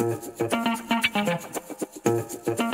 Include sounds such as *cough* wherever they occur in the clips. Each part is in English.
Okay, let's do this fucking shit. What's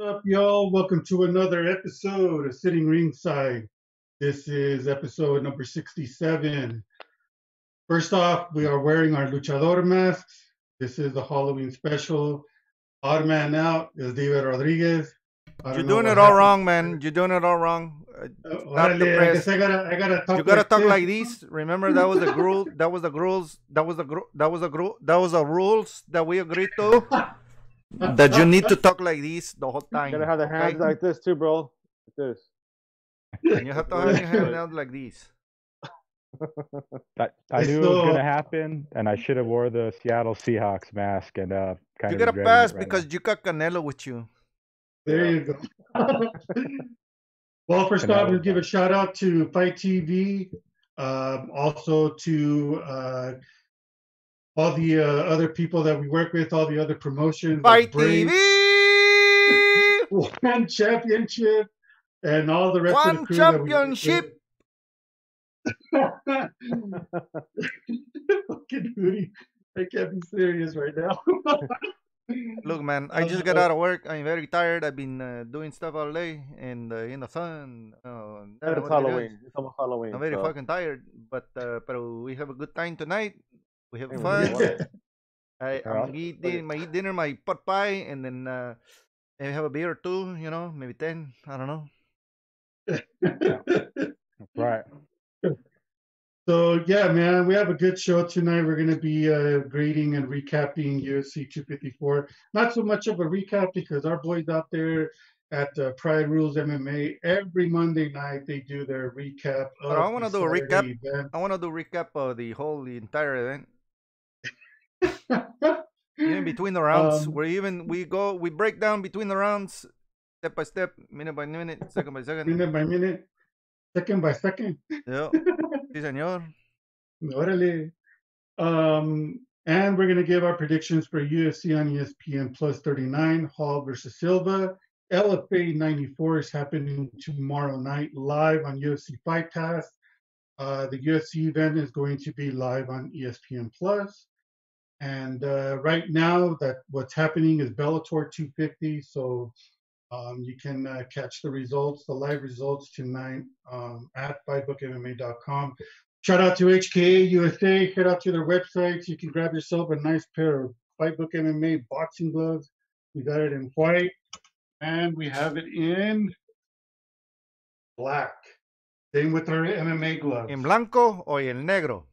up, y'all? Welcome to another episode of Sitting Ringside. This is episode number 67. First off, we are wearing our luchador masks. This is the Halloween special. Odd man out is David Rodriguez. You're doing it all happened. wrong, man. You're doing it all wrong. Uh, Uh, Stop the órale, I guess I gotta, I gotta talk You gotta like talk this. like these. Remember that was the rule. That was the rules. That was the that was the that was the rules that we agreed to. *laughs* that you need to talk like this the whole time. You gotta have the hands okay? like this too, bro. Like this. And you have to have your hand out like this. I, I I knew it was gonna happen, and I should have wore the Seattle Seahawks mask and uh, kind You of. gotta regretting pass right because now. you got Canelo with you. There you go. well, first And off, that we'll give a shout out to Fight TV, um, also to uh, all the uh, other people that we work with, all the other promotions, Fight Brave, TV. *laughs* One Championship, and all the rest of One the crew that we- championship. *laughs* Fucking Rudy, I can't be serious right now. *laughs* Look, man, I just got Uh, out of work. I'm very tired. I've been uh, doing stuff all day and uh, in the sun. Uh, I don't And know it's what it is. Halloween. It's almost Halloween. I'm very so. fucking tired, but uh, pero we have a good time tonight. We have Hey, fun. do? *laughs* I, Yeah. I'm eat, din- my eat dinner, my pot pie, and then uh, maybe have a beer or two. You know, maybe ten. I don't know. *laughs* right. So yeah, man, we have a good show tonight. We're gonna be uh, grading and recapping UFC 254. Not so much of a recap because our boys out there at uh, Pride Rules MMA every Monday night they do their recap. But I wanna do a recap. Event. I want to do recap of the whole the entire event. Even between the rounds, Um, where even we go, we break down between the rounds, step by step, minute by minute, second by second. minute by minute, second by second. Yeah, *laughs* sí, señor. Órale. Um, and we're going to give our predictions for UFC on ESPN Plus 39, Hall versus Silva. LFA 94 is happening tomorrow night live on UFC Fight Pass. Uh, the UFC event is going to be live on ESPN Plus. And uh, right now, that what's happening is Bellator 250. So um, you can uh, catch the results, the live results tonight um, at fightbookmma.com. Shout out to HKA USA. Head out to their websites. You can grab yourself a nice pair of Fightbook MMA boxing gloves. We got it in white, and we have it in black. Same with our MMA gloves. ¿En blanco o en negro?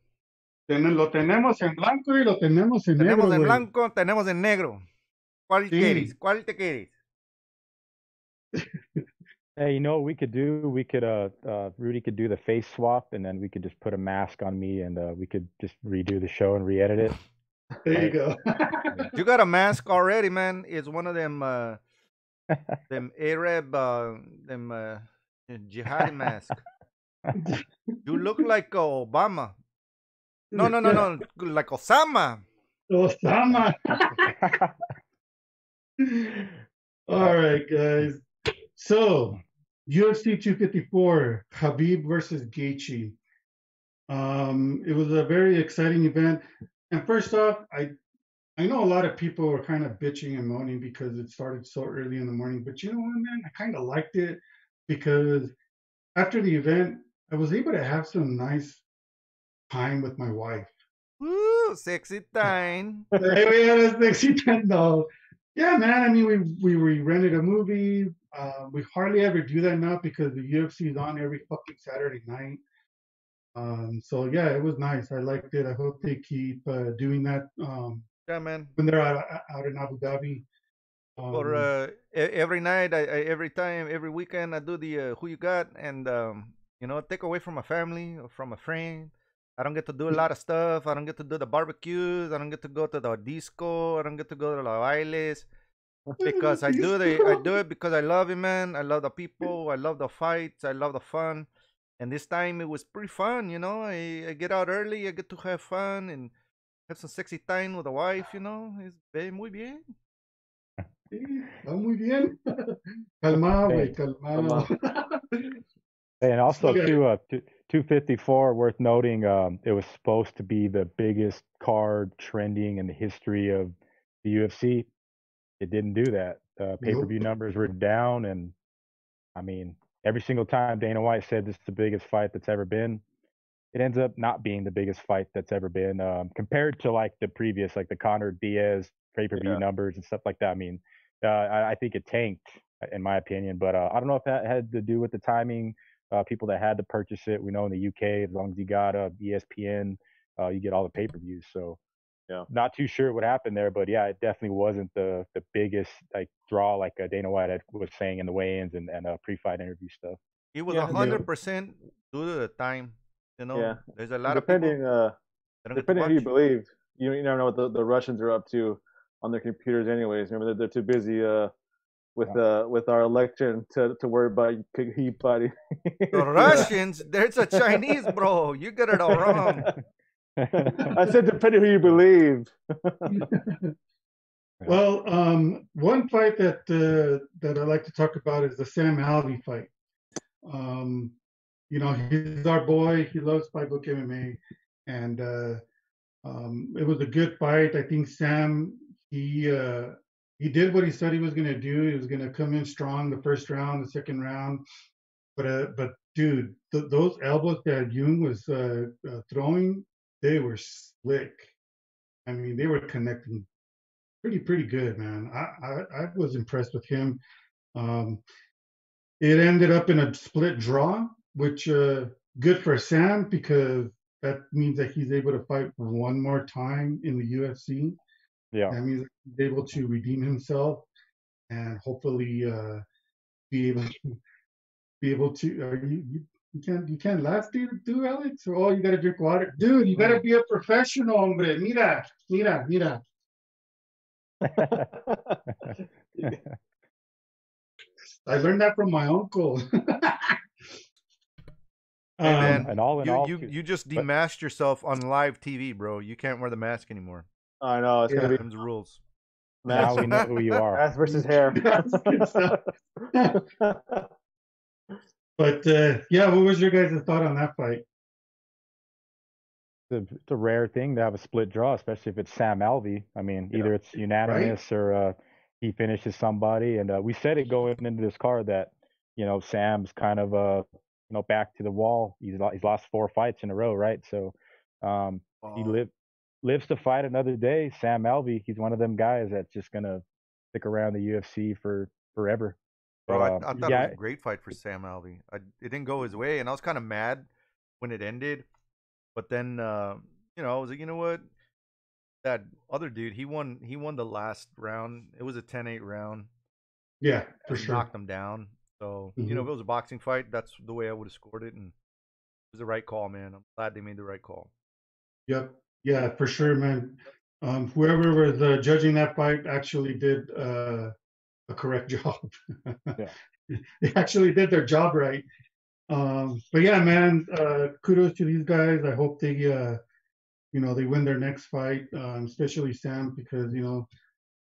Ten- Lo tenemos en blanco y lo tenemos en negro. Tenemos en güey. blanco, tenemos en negro. ¿Cuál Sí. quieres? ¿Cuál te quieres? *laughs* Hey, you know what we could do? We could, uh, uh, Rudy could do the face swap, and then we could just put a mask on me, and uh, we could just redo the show and re-edit it. *laughs* There you go. You got a mask already, man. It's one of them, uh, them Arab, uh, them uh, jihadi mask. *laughs* You look like Obama. No, no, no, no, like Osama. Osama. All right, guys. So, UFC 254, Khabib versus Gaethje. Um, it was a very exciting event. And first off, I I know a lot of people were kind of bitching and moaning because it started so early in the morning, but you know what, man? I kind of liked it because after the event, I was able to have some nice time with my wife. Woo, sexy time. *laughs* hey, we had a sexy tent though. Yeah, man. I mean, we we, we rented a movie. Uh, we hardly ever do that now because the UFC is on every fucking Saturday night. Um, so yeah, it was nice. I liked it. I hope they keep uh, doing that um, Yeah, man. when they're out out in Abu Dhabi. Um, Or uh, every night, I, I every time, every weekend, I do the uh, who you got, and um, you know, take away from my family or from a friend. I don't get to do a lot of stuff. I don't get to do the barbecues. I don't get to go to the disco. I don't get to go to the bailes because I do the I do *laughs* it because I love it, man. I love the people. I love the fights. I love the fun. And this time it was pretty fun, you know. I, I get out early. I get to have fun and have some sexy time with the wife, you know. It's very muy bien. Sí, va muy bien. *laughs* *laughs* Calmado, güey, calmado. And also, Okay. too, uh, two- 254, worth noting, um, it was supposed to be the biggest card trending in the history of the UFC. It didn't do that. Uh, pay per view numbers were down, and I mean, every single time Dana White said this is the biggest fight that's ever been, it ends up not being the biggest fight that's ever been um, compared to like the previous, like the Conor Diaz pay per view Yeah. numbers and stuff like that. I mean, uh, I, I think it tanked, in my opinion, but uh, I don't know if that had to do with the timing. Uh, people that had to purchase it, we know in the UK, as long as you got a ESPN, uh, you get all the pay per views. So, Yeah. not too sure what happened there, but yeah, it definitely wasn't the the biggest like draw like uh, Dana White had, was saying in the weigh-ins and and uh, pre-fight interview stuff. It was Yeah, a yeah. hundred percent due to the time. You know, Yeah. there's a lot of people depending uh, that don't get to depending who you believe, you you never know what the, the Russians are up to on their computers, anyways. Remember, they're, they're too busy uh, with uh with our election to to worry about he body. The Russians, there's a Chinese, bro. You get it all wrong. I said depending who you believe. *laughs* Well, um, one fight that uh, that I like to talk about is the Sam Alvey fight. Um, you know, he's our boy. He loves Fightbook MMA, and uh, um, it was a good fight. I think Sam he uh, he did what he said he was going to do. He was going to come in strong the first round, the second round. But uh, but dude, th- those elbows that Jung was uh, uh, throwing, they were slick. I mean, they were connecting pretty pretty good, man. I I, I was impressed with him. Um, it ended up in a split draw, which uh, good for Sam because that means that he's able to fight one more time in the UFC. Yeah. That means he's able to redeem himself and hopefully uh, be able to be able to. Are you, you you can't you can't laugh, dude, do Alex? Oh, you gotta drink water, dude. You gotta be a professional, hombre. Mira, mira, mira. *laughs* I learned that from my uncle. *laughs* Hey, Um, man, and all in you all, you you just but- demasked yourself on live TV, bro. You can't wear the mask anymore. I know it's Yeah. gonna be Them's the rules. now we know who you *laughs* are. mask versus hair. *laughs* That's good stuff. *laughs* but uh, yeah, what was your guys' thought on that fight? It's a, it's a rare thing to have a split draw, especially if it's Sam Alvey. I mean, Yeah. either it's unanimous or uh, he finishes somebody. And uh, we said it going into this card that you know Sam's kind of uh you know back to the wall. He's he's lost four fights in a row, right? So um, he Oh, live lives to fight another day. Sam Alvey, he's one of them guys that's just gonna stick around the UFC for forever. Bro, But, I, uh, I thought yeah, it was a great fight for Sam Alvey. I, it didn't go his way, and I was kind of mad when it ended. But then, uh, you know, I was like, you know what? That other dude, he won. He won the last round. It was a 10-8 round. Yeah, for sure. knocked him down. So you know, if it was a boxing fight, that's the way I would have scored it, and it was the right call, man. I'm glad they made the right call. Yep. Yeah, for sure, man. Um, whoever was uh, judging that fight actually did uh, a correct *laughs* job. Yeah. *laughs* they actually did their job right. Um, but yeah, man, uh, kudos to these guys. I hope they, uh, you know, they win their next fight, um, especially Sam, because you know,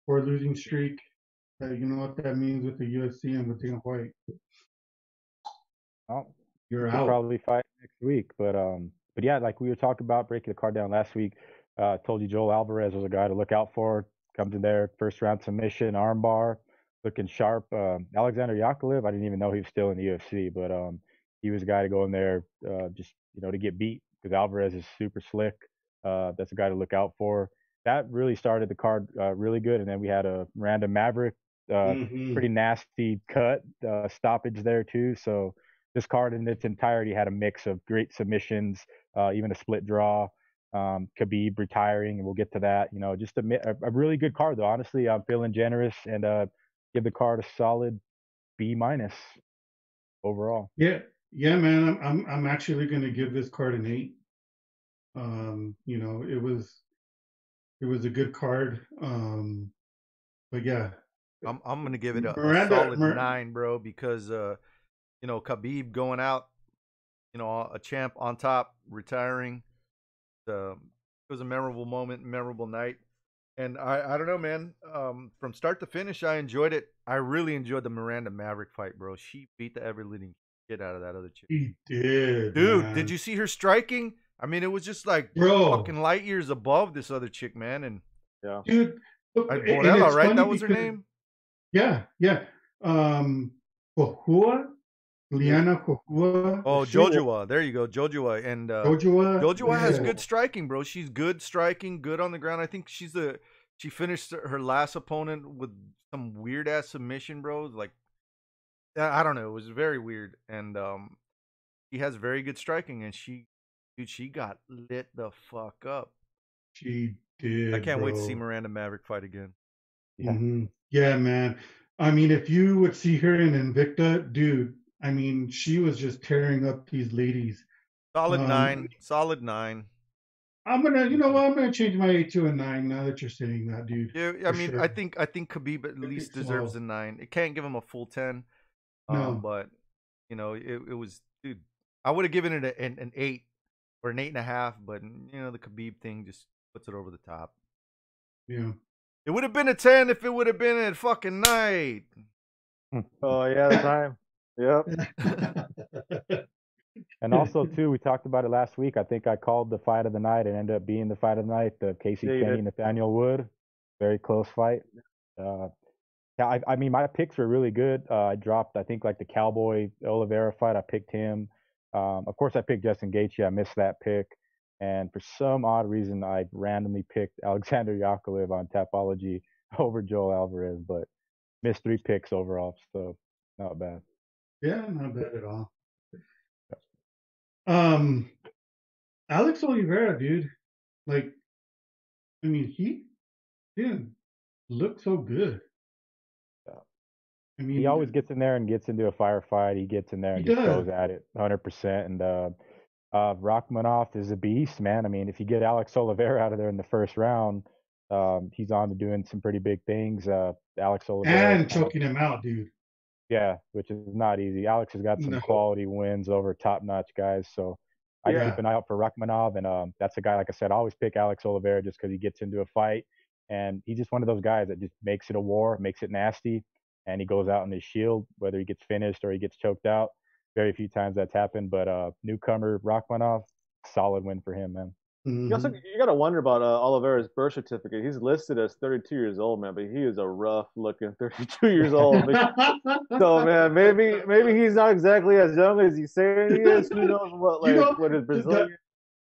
for a losing streak, uh, you know what that means with the UFC and with Dana White. Well, You're out. probably fight next week. But um, but yeah, like we were talking about breaking the card down last week. Uh, told you Joel Alvarez was a guy to look out for. Comes in there, first round submission, armbar, looking sharp. Um, Alexander Yakovlev, I didn't even know he was still in the UFC, but um, he was a guy to go in there, uh, just you know, to get beat because Alvarez is super slick. Uh, that's a guy to look out for. That really started the card uh, really good, and then we had a Miranda Maverick, uh, Mhm. pretty nasty cut uh, stoppage there too. So this card in its entirety had a mix of great submissions, uh, even a split draw. Um, Khabib retiring, and we'll get to that. You know, just a, a, a really good card though. Honestly, I'm feeling generous and uh, give the card a solid B minus overall. Yeah, yeah, man. I'm I'm I'm actually gonna give this card an eight. Um, you know, it was it was a good card. Um, but yeah, I'm I'm gonna give it a, a solid Mir- nine, bro, because uh, you know, Khabib going out, you know, a champ on top, retiring. Um, it was a memorable moment, memorable night, and I I don't know, man. Um, from start to finish, I enjoyed it. I really enjoyed the Miranda Maverick fight, bro. She beat the ever leading shit out of that other chick. he did, Dude, man. did you see her striking? I mean, it was just like bro? fucking light years above this other chick, man. And Yeah. Dude, look, and- and Borella, right? That was her name. Yeah, yeah. Um, Kohua, Liana Kohua. Oh, Jojua. There you go, Jojua. And uh. Jojua has good striking, bro. She's good striking, good on the ground. I think she's a she finished her last opponent with some weird ass submission, bro. Like I don't know, it was very weird. And um she has very good striking and she dude, she got lit the fuck up. She did. I can't wait to see. Miranda Maverick fight again. Yeah. Mhm. Yeah, man. I mean, if you would see her in Invicta, dude, I mean, she was just tearing up these ladies. Solid Um, nine. Solid nine. I'm gonna, you know what? I'm gonna change my eight to a nine now that you're saying that, dude. Yeah, I mean, sure. I think I think Khabib at least deserves slow. a nine. It can't give him a full ten, um, No. but you know, it, it was dude. I would have given it a, an, an eight or an eight and a half, but you know, the Khabib thing just puts it over the top. Yeah. It would have been a ten if it would have been at fucking night. *laughs* Oh yeah, the time. Yep. *laughs* And also too, we talked about it last week. I think I called the fight of the night and ended up being the fight of the night. The Casey Yeah, Kenney. Nathaniel Wood, very close fight. Uh, yeah, I, I mean my picks were really good. Uh, I dropped I think like the Cowboy Oliveira fight. I picked him. Um, of course, I picked Justin Gaethje. I missed that pick, and for some odd reason, I randomly picked *laughs* Alexander Yakovlev on Tapology *laughs* over Joel Alvarez, but missed three picks overall. So not bad. Yeah, not bad at all. Um, Alex Oliveira, dude, like, I mean, he didn't look so good. Yeah. I mean, he always gets in there and gets into a firefight. He gets in there and just goes at it 100%. And uh, uh, Rakhmonov is a beast, man. I mean, if you get Alex Oliveira out of there in the first round, um, he's on to doing some pretty big things. Uh, Alex Oliveira. and choking him out, dude. Yeah, which is not easy. Alex has got some No. quality wins over top notch guys, so I Yeah. keep an eye out for Rakhmonov, and um, that's a guy. Like I said, I always pick Alex Oliveira just because he gets into a fight, and he's just one of those guys that just makes it a war, makes it nasty, and he goes out in his shield, whether he gets finished or he gets choked out. Very few times that's happened, but uh, newcomer Rakhmonov, solid win for him, man. You also you gotta wonder about uh, Oliveira's birth certificate. He's listed as 32 years old, man, but he is a rough looking *laughs* 32 years old. *laughs* so man, maybe maybe he's not exactly as young as he's saying he is. Who *laughs* knows what You know, what his that- Brazilian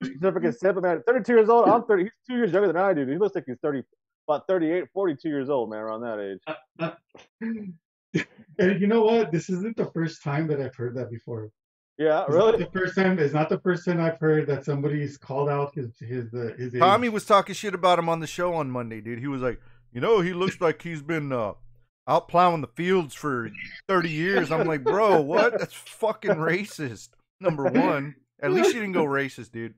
certificate said? But man, 32 years old. I'm 30. He's two years younger than I do. He looks like he's 30, about 38, 42 years old, man, around that age. and you know what? This isn't the first time that I've heard that before. Yeah, It's really. the first time. It's not the first time I've heard that somebody's called out his his uh, his age. Tommy was talking shit about him on the show on Monday, dude. He was like, you know, he looks like he's been uh, out plowing the fields for 30 years. I'm like, bro, what? That's fucking racist. Number one. At least you didn't go racist, dude.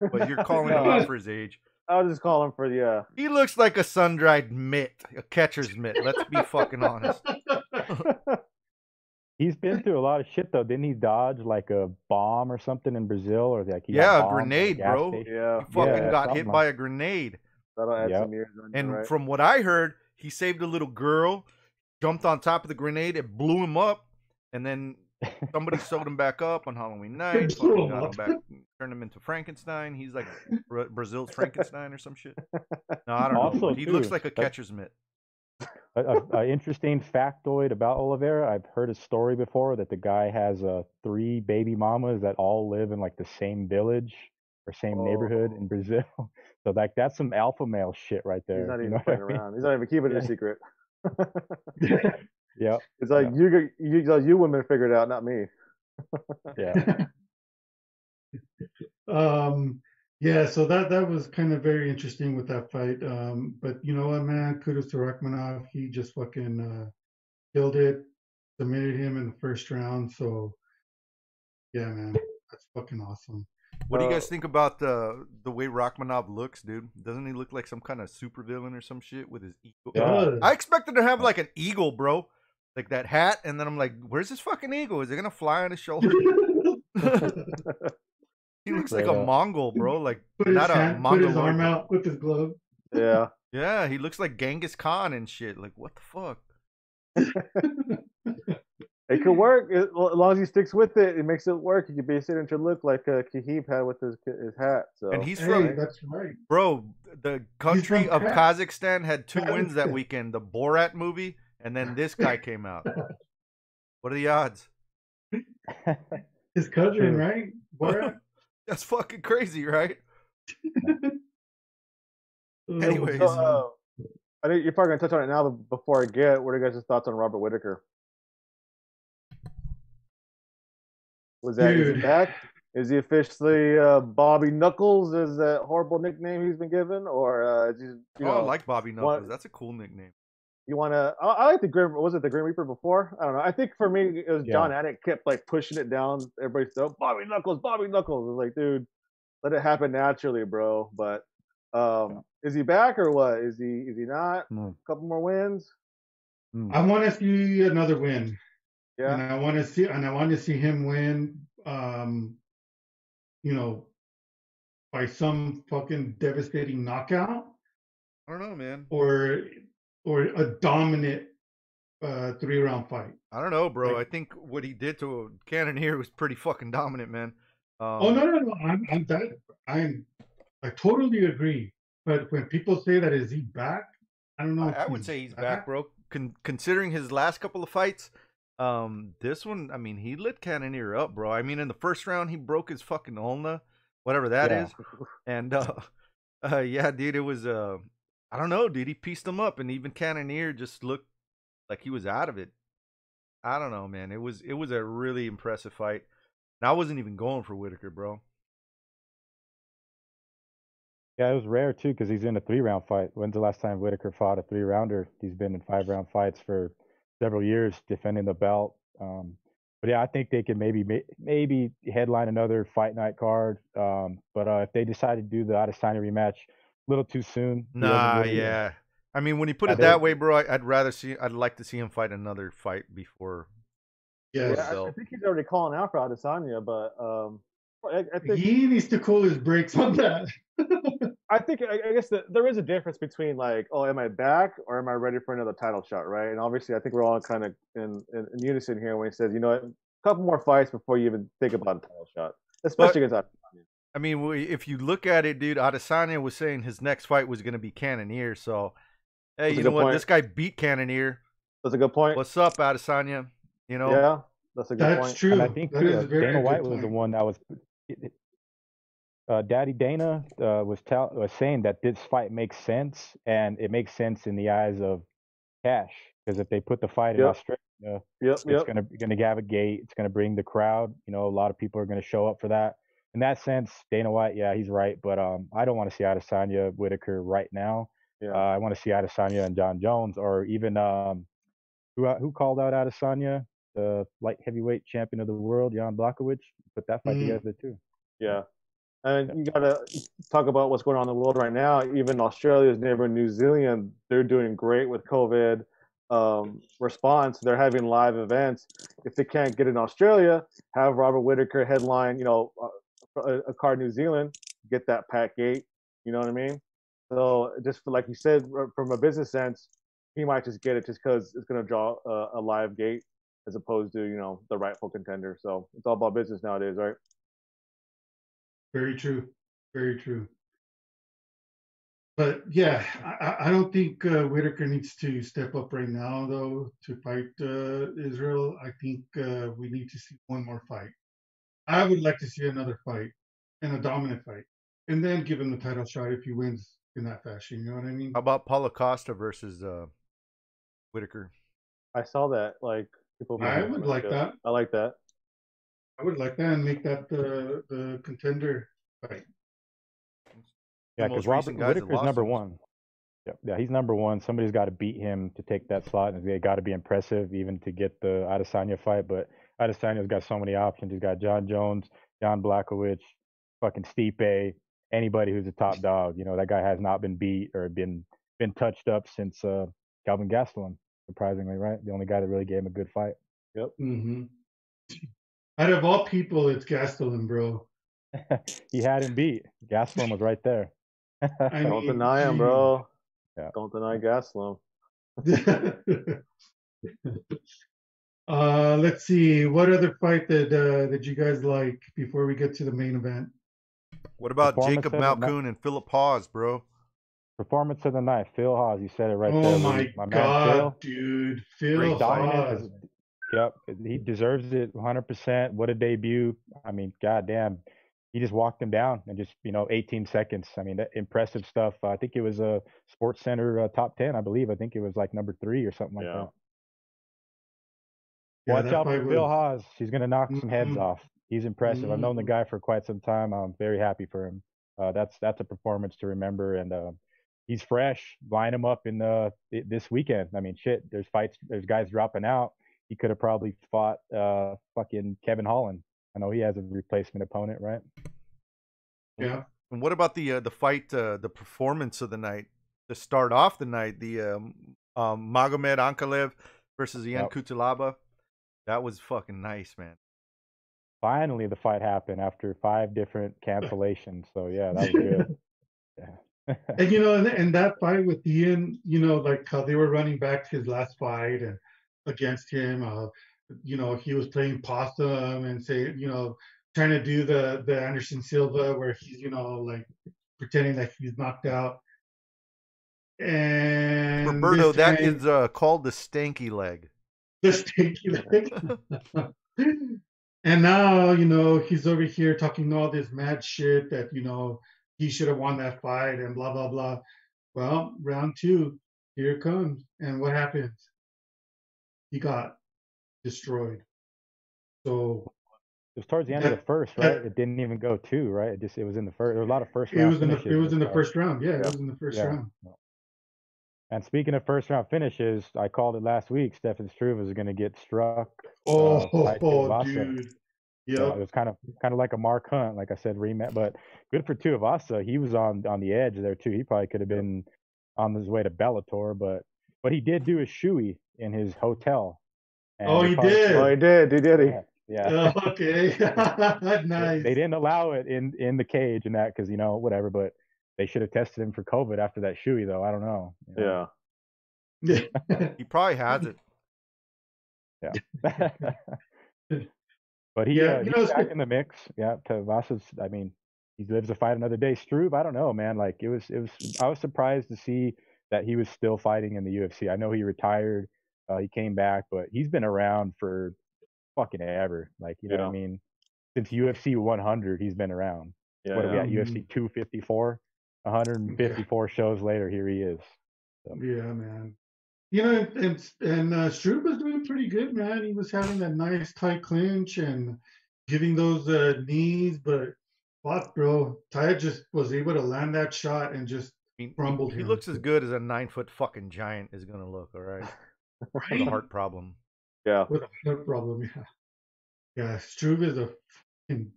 But you're calling him out for his age. I'll just call him for the. Uh, He looks like a sun dried mitt, a catcher's mitt. Let's be fucking honest. *laughs* He's been through a lot of shit though. Didn't he dodge like a bomb or something in Brazil, or like he Yeah, a grenade, gas bro. station? yeah, He fucking Yeah, got hit something by a grenade. that'll add Yep. some years on you, And right? from what I heard, he saved a little girl, jumped on top of the grenade, it blew him up, and then somebody *laughs* sewed him back up on Halloween night. blew fucking him got him up. back, turned him into Frankenstein. He's like *laughs* Bra- Brazil's Frankenstein or some shit. No, I don't know. Also, but he looks like a catcher's mitt. A, a, a interesting factoid about Oliveira. I've heard a story before that the guy has uh, three baby mamas that all live in like the same village or same neighborhood Oh. in Brazil. *laughs* So like that's some alpha male shit right there. He's not you even know what I playing mean? around. He's not even keeping it a secret. yeah, *laughs* It's like you, you, like, you women figured it out, not me. Yeah. *laughs* um, yeah, so that that was kind of very interesting with that fight. Um, but you know what, man? Kudos to Rakhmonov. He just fucking uh, killed it, submitted him in the first round. So yeah, man, that's fucking awesome. What do you Uh, guys think about the the way Rakhmonov looks, dude? Doesn't he look like some kind of supervillain or some shit with his eagle? Yeah. I expected to have like an eagle, bro, like that hat, and then I'm like, "Where's his fucking eagle? Is it gonna fly on his *laughs* shoulder?" *laughs* he looks like a Mongol, bro. Like put his, not a hand, put his arm out with his glove. Yeah. *laughs* Yeah, he looks like Genghis Khan and shit. Like what the fuck? *laughs* It could work as as long as he sticks with it. It makes it work. He could be a signature look like uh, Khabib had with his his hat. So And he's hey, from that's right. bro. The country of Ka- Kazakhstan had two wins that weekend. The Borat movie, and then this guy *laughs* came out. What are the odds? His cousin, right? Borat? That's fucking crazy, right? *laughs* Anyways, So, uh, I think you're probably gonna touch on it now, but before I get, what are you guys' thoughts on Robert Whitaker? Was that is he Dude. back? Is he officially uh, Bobby Knuckles? Is that horrible nickname he's been given, or uh, is he, you oh, know, I like Bobby Knuckles. what- That's a cool nickname. You want to? I, I like the Grim. Was it the Grim Reaper before? I don't know. I think for me, it was Yeah. Jon Anik kept like pushing it down everybody's throat. Bobby Knuckles, Bobby Knuckles. It's like, dude, let it happen naturally, bro. But um, is he back or what? Is he? Is he not? Mm, A couple more wins. mm. I want to see another win. Yeah. And I want to see, and I want to see him win. Um, you know, by some fucking devastating knockout, I don't know, man. or or a dominant uh, three round fight. I don't know, bro. Like- I think what he did to Cannonier was pretty fucking dominant, man. Um, oh no, no, no! I'm, I'm that. I'm. I totally agree. But when people say that, is he back? I don't know. I, I would say he's back, back. bro. Con- considering his last couple of fights, um, this one, I mean, he lit Cannonier up, bro. I mean, in the first round, he broke his fucking ulna, whatever that is, Yeah. and uh, *laughs* uh, yeah, dude, it was uh, I don't know, dude. He pieced them up, and even Cannonier just looked like he was out of it. I don't know, man. It was it was a really impressive fight. And I wasn't even going for Whitaker, bro. Yeah, it was rare too because he's in a three round fight. When's the last time Whitaker fought a three rounder? He's been in five round fights for several years, defending the belt. Um, but yeah, I think they could maybe maybe headline another fight night card. Um, but uh, if they decide to do the Adesanya rematch, little too soon. Nah, really- yeah. I mean, when you put Yeah, it they- that way, bro, I, I'd rather see. I'd like to see him fight another fight before Yes. Yeah, I, I think he's already calling out for Adesanya, but um, I, I think He needs to cool his brakes on that. *laughs* I think I, I guess that there is a difference between like, oh, am I back or am I ready for another title shot, right? And obviously, I think we're all kind of in, in, in unison here when he says, you know, what, a couple more fights before you even think about a title shot, especially against Adesanya. I mean, if you look at it, dude, Adesanya was saying his next fight was going to be Cannonier. So, hey, That's you know what? point. This guy beat Cannonier. That's a good point. What's up, Adesanya? You know, Yeah, that's a good That's point. true. And I think that too, uh, Dana good White was the one that was. Uh, Daddy Dana uh, was tell, was saying that this fight makes sense, and it makes sense in the eyes of cash because if they put the fight in Australia, Yep, it's yep. gonna gonna have a gate. It's gonna bring the crowd. You know, a lot of people are gonna show up for that. In that sense, Dana White, yeah, he's right. But um, I don't want to see Adesanya Whitaker right now. Yeah. Uh, I want to see Adesanya and Jon Jones, or even um, who uh, who called out Adesanya, the light heavyweight champion of the world, Jan Blachowicz. Put that fight Mm. together too. Yeah. And you gotta talk about what's going on in the world right now. Even Australia's neighbor, New Zealand, they're doing great with COVID um, response. They're having live events. If they can't get in Australia, have Robert Whitaker headline, you know, uh, a, a card New Zealand, get that pack gate. You know what I mean? So just for, like you said, from a business sense, he might just get it just because it's going to draw a, a live gate as opposed to you know the rightful contender. So it's all about business nowadays, right? Very true. Very true. But yeah, I, I- I don't think uh, Whitaker needs to step up right now, though, to fight uh, Israel. I think uh, we need to see one more fight. I would like to see another fight and a dominant fight, and then give him the title shot if he wins in that fashion. You know what I mean? how about Paulo Costa versus uh, Whitaker? I saw that. Like people. I would like that. I like that. I would like that and make that the the contender fight. Yeah, because Robert recent guys Whitaker's number one. Yeah, yeah, he's number one. Somebody's got to beat him to take that slot, and they got to be impressive even to get the Adesanya fight. But Adesanya's got so many options. He's got Jon Jones, John Blachowicz, fucking Stipe, anybody who's a top dog. You know that guy has not been beat or been been touched up since uh, Calvin Gastelum. Surprisingly, right? The only guy that really gave him a good fight. Yep. hmm Out of all people, it's Gastelum, bro. *laughs* he had him beat. Gastelum was right there. I *laughs* Don't mean, deny him, bro. Yeah. Don't deny Gaslam. *laughs* uh, let's see. What other fight that uh, that you guys like before we get to the main event? What about Jacob of the and Philip Hawes, bro? Performance of the night, Phil Hawes. You said it right oh there. my, Louis. my man god, Phil. dude, Phil Great dominant. Hawes. is- Yep, he deserves it 100%. What a debut. I mean, goddamn. He just walked him down in just, you know, 18 seconds. I mean, that impressive stuff. I think it was a Sports Center uh, top 10, I believe. I think it was like number three or something like Yeah. that. Yeah, Watch that out for Bill Phil was- Hawes. He's going to knock some heads Mhm. off. He's impressive. I've known the Mhm. guy for quite some time. I'm very happy for him. Uh, that's that's a performance to remember, and uh, he's fresh. Line him up in the this weekend. I mean, shit. There's fights. There's guys dropping out. He could have probably fought uh, fucking Kevin Holland. I know he has a replacement opponent, right? Yeah, And what about the uh, the fight, uh, the performance of the night to start off the night? The um, um, Magomed Ankalaev versus Ian Yep. Cutelaba. That was fucking nice, man. Finally, the fight happened after five different *laughs* cancellations. So yeah, that was good. *laughs* Yeah. and you know, and, and that *laughs* fight with Ian, you know, like how they were running back his last fight and against him. Uh, you know, he was playing possum and say, you know, trying to do the the Anderson Silva where he's, you know, like pretending that he's knocked out. And Roberto, that is uh, called the stanky leg. The stinky leg. and now, you know, he's over here talking all this mad shit that, you know, he should have won that fight and blah, blah, blah. Well, round two, here it comes. And what happens? He got destroyed. So It was towards the end of the first, that- right? It didn't even go two, right? It just it was in the first. There were a lot of first it was in the it was in the first round. Yeah, it was in the first Yeah. round. And speaking of first round finishes, I called it last week. Stefan Struve is going to get struck. Oh, uh, by Tuivasa. *laughs* dude. Yeah, Yep. it was kind of kind of like a Mark Hunt, like I said, rematch. But good for Tuivasa. He was on on the edge there too. He probably could have been on his way to Bellator, but what he did do a shoey in his hotel. and Oh, he called- did. Oh, he did. He did. He. Yeah, yeah. Oh, *laughs* okay. *laughs* They- nice. They didn't allow it in in the cage and that because you know whatever, but they should have tested him for COVID after that shoey though. I don't know. you know. Yeah. *laughs* He probably has it. Yeah. *laughs* but he, Yeah, uh, you he's know, back in the mix. Yeah, Tuivasa's. I mean, he lives to fight another day. Struve, I don't know, man. Like it was, it was. I was surprised to see that he was still fighting in the UFC. I know he retired. Uh, he came back, but he's been around for fucking ever. Like you know what I mean? Since UFC 100, he's been around. Yeah. what are we yeah. at? UFC 254. 154 shows later, here he is. Yeah, man. You know, and and, and uh, Struve was doing pretty good, man. He was having that nice tight clinch and giving those uh, knees, but fuck, bro, Tai just was able to land that shot and just I mean, Crumbled he him. looks as good as a nine foot fucking giant is gonna look. All right, with a heart problem. Yeah. with a heart problem. Yeah, yeah. Struve is a fucking,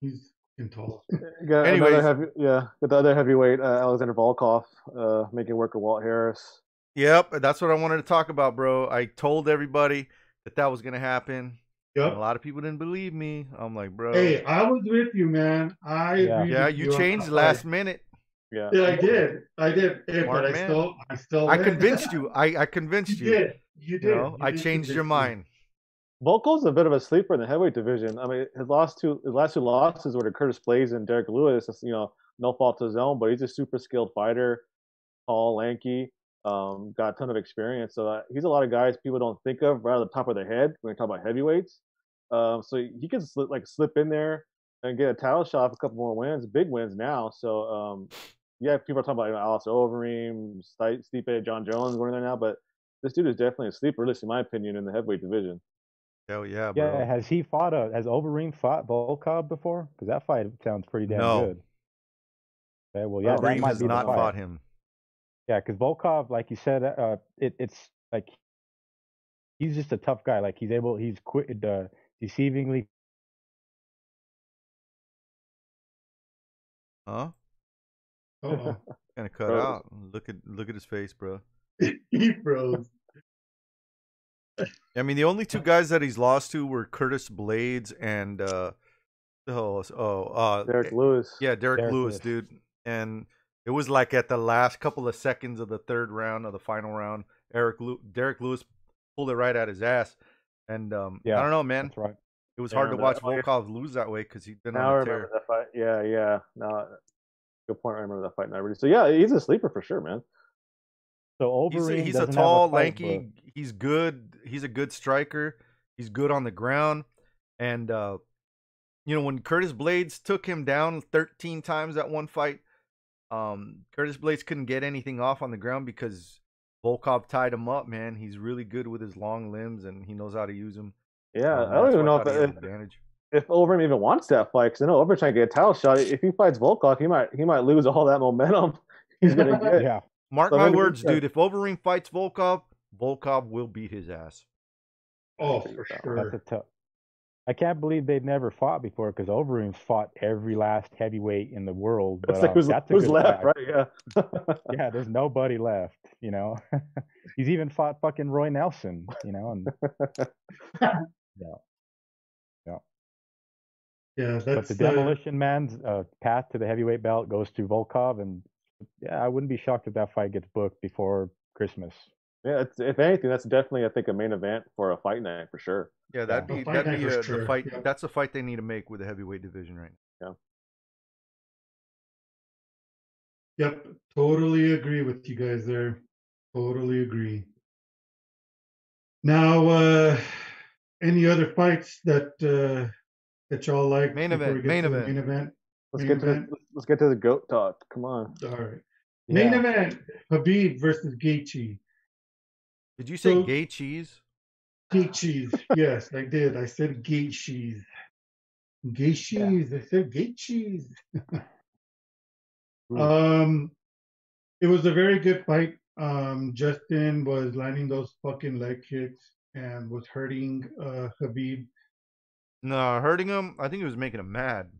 he's fucking tall. *laughs* Got Anyways. another heavy, yeah, got the other heavyweight, uh, Alexander Volkov, uh, making work of Walt Harris. Yep, that's what I wanted to talk about, bro. I told everybody that that was gonna happen. And a lot of people didn't believe me. I'm like, bro. Hey, I was with you, man. I Yeah. agree yeah, with you changed that last fight. minute. Yeah. Yeah, I did. I did. Hey, Smart but I still, I still. I convinced *laughs* you. I, I convinced You you. did. You You did. know, You I did changed your convince me. mind. Volkov's a bit of a sleeper in the heavyweight division. I mean, his last two his last two losses were to Curtis Blaydes and Derrick Lewis. You know, no fault to his own, but he's a super skilled fighter, tall, lanky, um, got a ton of experience. So uh, he's a lot of guys people don't think of right at the top of their head when they talk about heavyweights. Um, so he can slip like slip in there and get a title shot, a couple more wins, big wins now. So um, yeah, people are talking about you know, Alice Overeem, Stipe, Jon Jones going in there now, but this dude is definitely a sleeper, at least in my opinion, in the heavyweight division. Hell yeah, bro. Yeah, has he fought a has Overeem fought Volkov before? Because that fight sounds pretty damn No. good. Okay, well, yeah, that Overeem might has be the not fight. fought him. Yeah, because Volkov, like you said, uh, it, it's like he's just a tough guy. Like he's able, he's quick, uh, deceivingly. Huh? Uh-oh. Kind of cut Bro. out. Look at look at his face, bro. *laughs* he froze. I mean, the only two guys that he's lost to were Curtis Blaydes and uh, oh, oh, uh, Derrick Lewis. yeah, Derrick, Derrick Lewis, Lewis. dude. And it was like at the last couple of seconds of the third round of the final round, Eric Lew- Derrick Lewis pulled it right at his ass. And um, I don't know, man. That's right. It was Yeah, hard to watch yeah. Volkov lose that way because he'd been Now I on a remember tear. that fight. Yeah, yeah. No, good point. I remember that fight now. Really. So yeah, he's a sleeper for sure, man. So He's a, Overeem he's a tall, fight lanky. book. He's good. He's a good striker. He's good on the ground. And uh, you know when Curtis Blaydes took him down 13 times that one fight, um, Curtis Blaydes couldn't get anything off on the ground because Volkov tied him up. Man, he's really good with his long limbs and he knows how to use them. Yeah, Um, I don't even know if thought he if, advantage. if Overeem even wants that fight because I know Overeem trying to get a title shot. If he fights Volkov, he might he might lose all that momentum *laughs* he's gonna *laughs* get. Yeah, Mark So my words, dude. If Overeem fights Volkov, Volkov will beat his ass. Oh, for it sure. that's a tough. I can't believe they've never fought before because Overeem's fought every last heavyweight in the world. But like um, who's, that's a who's good left, fight. right? Yeah. *laughs* Yeah, there's nobody left. You know, *laughs* he's even fought fucking Roy Nelson. You know, and *laughs* Yeah, Yeah. but that's the uh, demolition man's uh, path to the heavyweight belt goes to Volkov, and yeah, I wouldn't be shocked if that fight gets booked before Christmas. yeah. It's, if anything, that's definitely I think a main event for a fight night for sure. Yeah, that'd A be that'd be for uh, sure, the fight. yeah. That's a fight they need to make with the heavyweight division right now. Yep, totally agree with you guys there. Totally agree. Now, uh any other fights that uh that y'all like? Main event, main event. Main event. Let's Main get to the, let's get to the goat talk. Come on. All right. Main Yeah. event: Khabib versus Gaethje. Did you say So- gay cheese? Gate cheese. *laughs* yes, I did. I said gate cheese. Gate cheese. I said gate cheese. Um, it was a very good fight. Um, Justin was landing those fucking leg kicks and was hurting uh Khabib. No, hurting him. I think he was making him mad.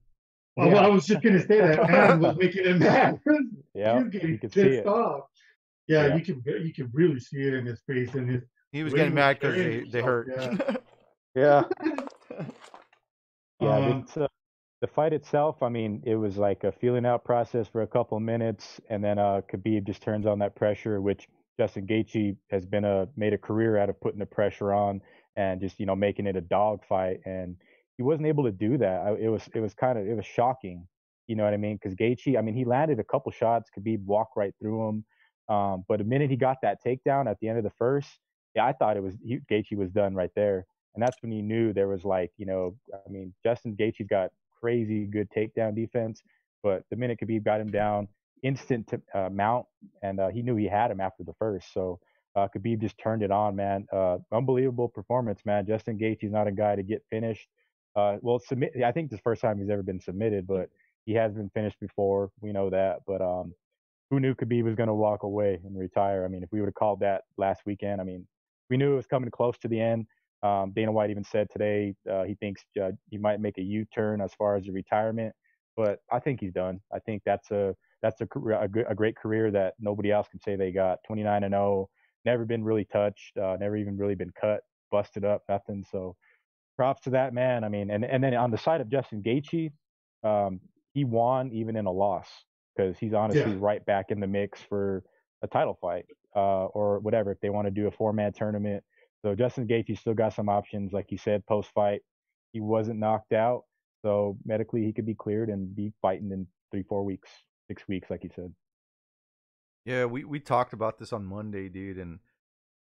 Well, Yeah. I was just gonna say that and was *laughs* making him mad. *laughs* Yeah, He was you getting see pissed it. off. Yeah, Yeah. you can you can really see it in his face and his He was getting mad because they, they hurt. yeah. *laughs* Yeah. Yeah, Um, it's, uh, the fight itself. I mean, it was like a feeling out process for a couple of minutes, and then uh, Khabib just turns on that pressure, which Justin Gaethje has been a made a career out of putting the pressure on and just you know making it a dog fight, and he wasn't able to do that. It was it was kind of it was shocking, you know what I mean? Because Gaethje, I mean, he landed a couple shots, Khabib walked right through him, um, but the minute he got that takedown at the end of the first, yeah, I thought it was he, Gaethje was done right there and that's when you knew there was like, you know, I mean, Justin Gaethje's got crazy good takedown defense, but the minute Khabib got him down, instant to, uh, mount, and uh, he knew he had him after the first. So uh, Khabib just turned it on, man. Uh, unbelievable performance, man. Justin Gaethje's not a guy to get finished. Uh, well, submit. I think this first time he's ever been submitted, but he has been finished before. We know that, but um, who knew Khabib was going to walk away and retire? I mean, if we would have called that last weekend, I mean, we knew it was coming close to the end. Um, Dana White even said today uh, he thinks uh, he might make a U-turn as far as the retirement, but I think he's done. I think that's a that's a, a, a great career that nobody else can say they got. 29 and 0, never been really touched, uh, never even really been cut, busted up, nothing. So props to that man. I mean, and and then on the side of Justin Gaethje, um, he won even in a loss because he's honestly Yeah. right back in the mix for a title fight uh, or whatever if they want to do a four-man tournament. So Justin Gaethje still got some options, like you said, post-fight. He wasn't knocked out, so medically he could be cleared and be fighting in three, four weeks, six weeks, like you said. Yeah, we, we talked about this on Monday, dude, and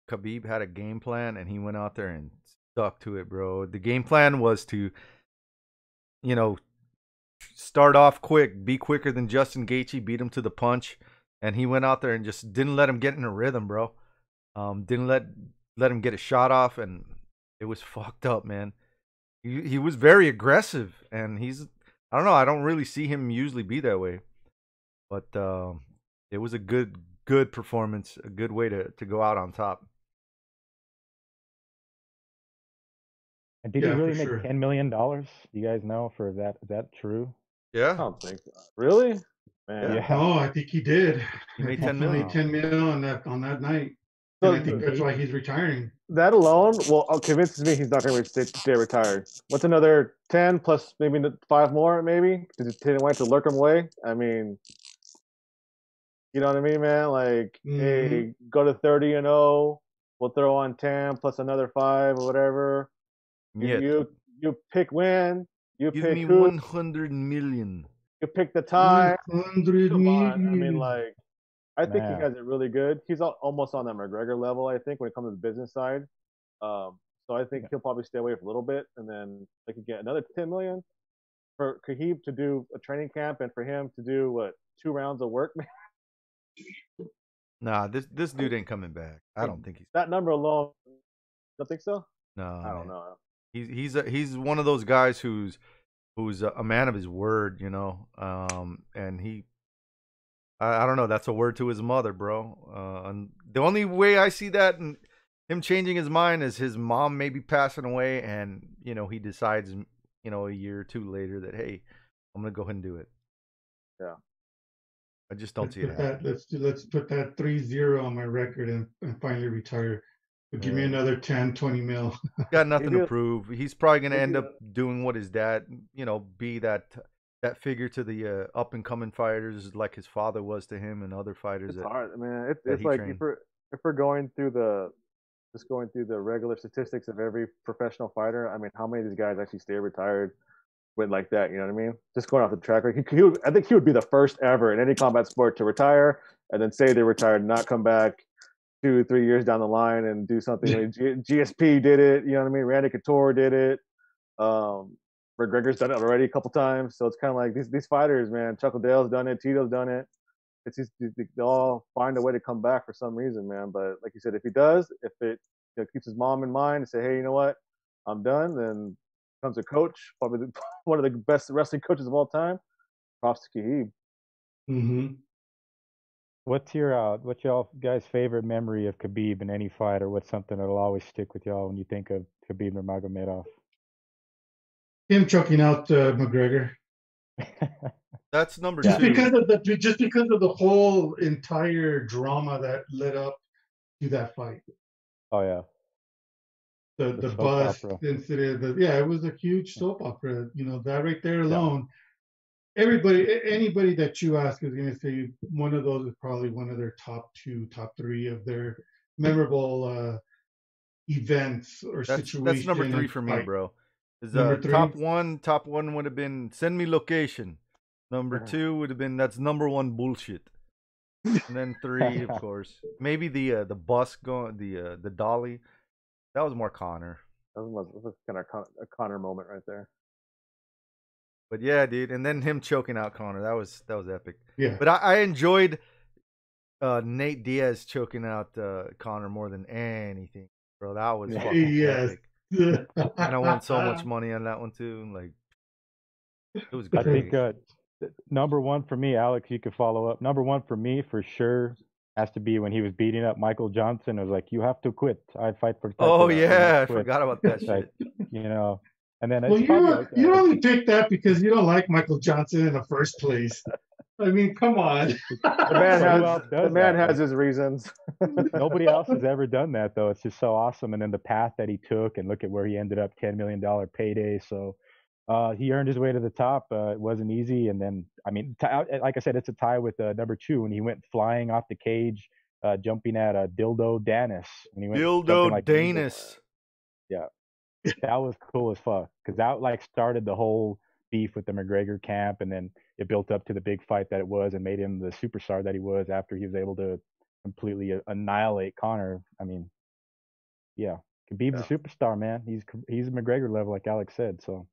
Khabib had a game plan and he went out there and stuck to it, bro. The game plan was to, you know, start off quick, be quicker than Justin Gaethje, beat him to the punch, and he went out there and just didn't let him get in a rhythm, bro. Um, didn't let let him get a shot off, and it was *laughs* fucked up, man. He he was very aggressive, and he's I don't know, I don't really see him usually be that way, but um it was a good good performance, a good way to to go out on top. And did Yeah, he really make sure. ten million dollars? You guys know for that? Is that true? Yeah. I don't think so. Really? Man. Yeah. Oh, I think he did. *laughs* He made I 10 think he million. made 10 on that on that night. So and I think that's why he's retiring. that alone, well, uh, convinces me he's not going to stay, stay retired. What's another ten plus maybe five more? Maybe to Dana White to lurk him away. I mean, you know what I mean, man? Like, hey, go to thirty and zero. We'll throw on ten plus another five or whatever. You yeah. you, you pick when. You Give pick me who. one hundred million. You pick the time. 100 Come on. I mean, like, I think Man. he has it really good. He's almost on that McGregor level, I think, when it comes to the business side. Um, so I think he'll probably stay away for a little bit, and then they could get another 10 million for Khabib to do a training camp, and for him to do what two rounds of work. *laughs* Nah, this this dude ain't coming back. I don't think he's. that number alone, don't think so. No, I don't know. He's he's a, he's one of those guys who's who's a, a man of his word, you know. Um, and he, I, I don't know. That's a word to his mother, bro. Uh, and the only way I see that and him changing his mind is his mom maybe passing away, and you know he decides, you know, a year or two later that hey, I'm gonna go ahead and do it. Yeah. I just don't let's see it that, let's do, let's put that 3-0 on my record and, and finally retire. But give me another 10, 20 mil. *laughs* got nothing to prove. He's probably gonna end up doing what his dad, you know, be that that figure to the uh, up and coming fighters, like his father was to him and other fighters. It's that- hard, man. It's, that it's like trained. if we're if we're going through the just going through the regular statistics of every professional fighter. I mean, how many of these guys actually stay retired with like that? You know what I mean? Just going off the track record, he, he would, I think he would be the first ever in any combat sport to retire and then say they retired, and not come back two, three years down the line and do something. like G, GSP did it. You know what I mean? Randy Couture did it. Um, McGregor's done it already a couple times. So it's kind of like these these fighters, man. Chuck Liddell's done it. Tito's done it it's just they all find a way to come back for some reason, man. But like you said, if he does, if it you know, keeps his mom in mind and say, hey, you know what, I'm done, then becomes a coach, probably the, *laughs* one of the best wrestling coaches of all time. Props to Khabib. hmm What's your uh, what's y'all guys' favorite memory of Khabib in any fight, or what's something that'll always stick with y'all when you think of Khabib Nurmagomedov? Him choking out uh, McGregor. *laughs* That's number Just two. because of the just because of the whole entire drama that led up to that fight. oh yeah, the The the soap bus opera. incident. The, yeah, it was a huge soap opera. You know that right there alone. Everybody, anybody that you ask is going to say one of those is probably one of their top two, top three of their memorable uh, events or That's situations. that's number three for me, bro. Is Number uh, three? top one? Top one would have been send me location. Number Uh-huh. two would have been that's number one bullshit. And then three, of *laughs* course, maybe the uh, the bus going the uh, the dolly. That was more Conor. That was, that was kind of a Conor moment right there. But yeah, dude, and then him choking out Conor. That was that was epic. Yeah. But I, I enjoyed uh, Nate Diaz choking out uh, Conor more than anything, bro. That was Yeah. fucking Yes. epic. And I won so much money on that one too. Like it was *laughs* I think uh, number one for me, Alex, you could follow up. Number one for me, for sure, has to be when he was beating up Michael Johnson. It was like, you have to quit. I fight for. oh title. You yeah, I must quit." forgot about *laughs* that Like, shit. you know, and then Well, you probably like, you uh, only picked that because you don't like Michael Johnson in the first place. I mean, come on. The *laughs* man has the man that, has his reasons. *laughs* Nobody else has ever done that though. It's just so awesome. And then the path that he took, and look at where he ended up, ten million dollar payday. So uh, he earned his way to the top. Uh, it wasn't easy. And then, I mean, t- uh, like I said, it's a tie with uh, number two when he went flying off the cage, uh, jumping at a dildo Danis. When he went Dildo like an eagle. That was cool as fuck because that like started the whole beef with the McGregor camp, and then it built up to the big fight that it was, and made him the superstar that he was after he was able to completely annihilate Conor. I mean, yeah, Khabib's a superstar, man. He's he's a McGregor level, like Alex said. So,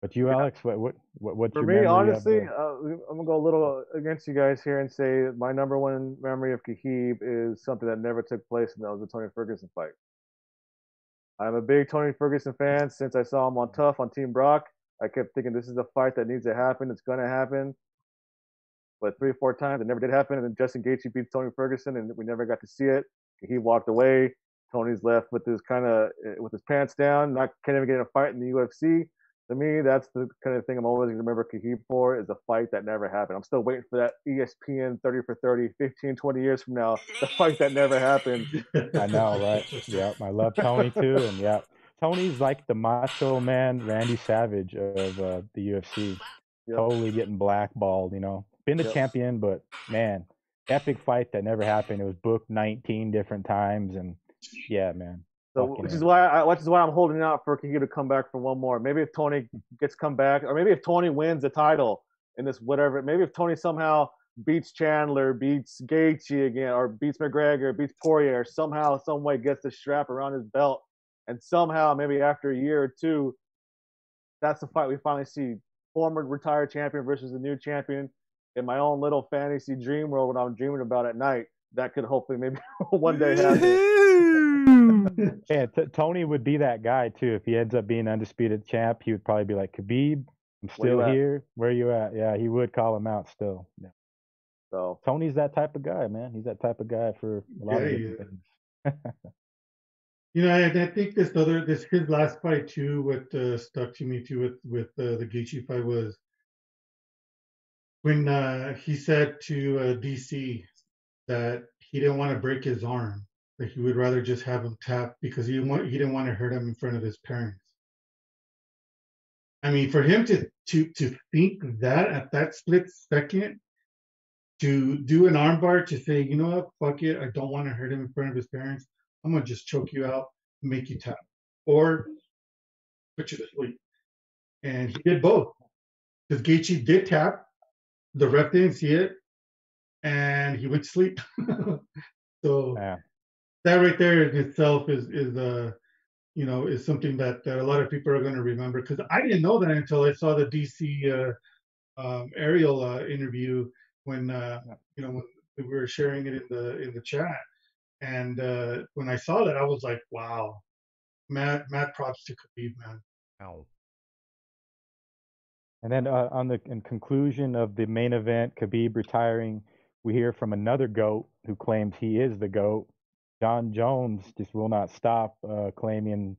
but you, Yeah. Alex, what what, what what's For me, honestly, uh, I'm gonna go a little against you guys here and say my number one memory of Khabib is something that never took place, and that was the Tony Ferguson fight. I'm a big Tony Ferguson fan since I saw him on TUF on Team Brock. I kept thinking this is a fight that needs to happen. It's gonna happen. But three or four times it never did happen, and then Justin Gaethje beats Tony Ferguson, and we never got to see it. He walked away. Tony's left with his kind of eh, with his pants down, not can't even get in a fight in the UFC to me, that's the kind of thing I'm always going to remember Khabib for is a fight that never happened. I'm still waiting for that ESPN 30 for 30, 15, 20 years from now, the fight that never happened. I know, right? Yeah, I love Tony too, and yeah, Tony's like the macho man, Randy Savage of uh, the UFC. Yep. Totally getting blackballed, you know. Been the Yep. champion, but man, epic fight that never happened. It was booked 19 different times, and yeah, man. So, which is why I, which is why I'm holding out for Khabib to come back for one more. Maybe if Tony gets come back, or maybe if Tony wins the title in this whatever, maybe if Tony somehow beats Chandler, beats Gaethje again, or beats McGregor, beats Poirier, or somehow, some way gets the strap around his belt, and somehow maybe after a year or two, that's the fight we finally see former retired champion versus the new champion in my own little fantasy dream world when I'm dreaming about at night. That could hopefully maybe *laughs* one day happen. *laughs* *laughs* Yeah, t- Tony would be that guy too. If he ends up being undisputed champ, he would probably be like, Khabib, I'm Where you still at?" here. Where you at? Yeah, he would call him out still. Yeah. So Tony's that type of guy, man. He's that type of guy for a lot of Yeah, different yeah. things. *laughs* You know, and I think this other this his last fight too, what uh, stuck to me too with with uh, the Gaethje fight was when uh, he said to uh, DC that he didn't want to break his arm, that he would rather just have him tap because he didn't want he didn't want to hurt him in front of his parents. I mean, for him to to to think that at that split second, to do an armbar to say, you know what, fuck it, I don't want to hurt him in front of his parents. I'm gonna just choke you out, make you tap, or put you to sleep. And he did both. Because Gaethje did tap, the ref didn't see it, and he went to sleep. *laughs* so Yeah. That right there in itself is is uh you know is something that, that a lot of people are going to remember because I didn't know that until I saw the DC uh, um, Ariel uh, interview when uh, you know when we were sharing it in the in the chat and uh, when I saw that I was like wow Matt mad props to Khabib man Ow. And then on the in conclusion of the main event, Khabib retiring, we hear from another goat who claims he is the goat. Jon Jones just will not stop uh, claiming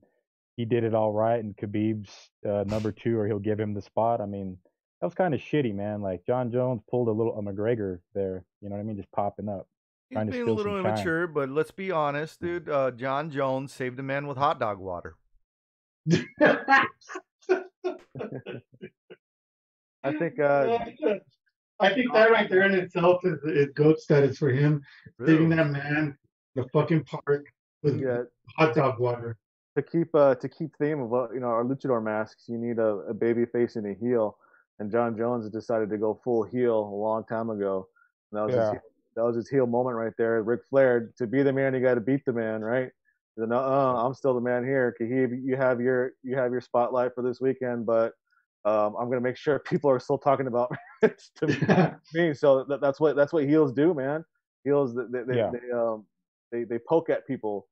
he did it all right, and Khabib's uh, number two, or he'll give him the spot. I mean, that was kind of shitty, man. Like Jon Jones pulled a little a McGregor there. You know what I mean? Just popping up. He's being a little some shine. immature, but let's be honest, dude. Uh, Jon Jones saved a man with hot dog water. *laughs* I think uh, *laughs* I think that right there in itself is, is goat status for him. Saving that man the fucking park with yeah, hot dog water. to keep uh to keep theme of what you know our luchador masks, you need a, a baby face and a heel. And Jon Jones decided to go full heel a long time ago. And that was Yeah. his, that was his heel moment right there. Ric Flair, to be the man, you got to beat the man, right? Then, uh, I'm still the man here. Khabib, you have your you have your spotlight for this weekend, but um, I'm gonna make sure *laughs* people are still talking about *laughs* *laughs* me. So that, that's what that's what heels do, man. Heels they they, Yeah. they um they, they poke at people.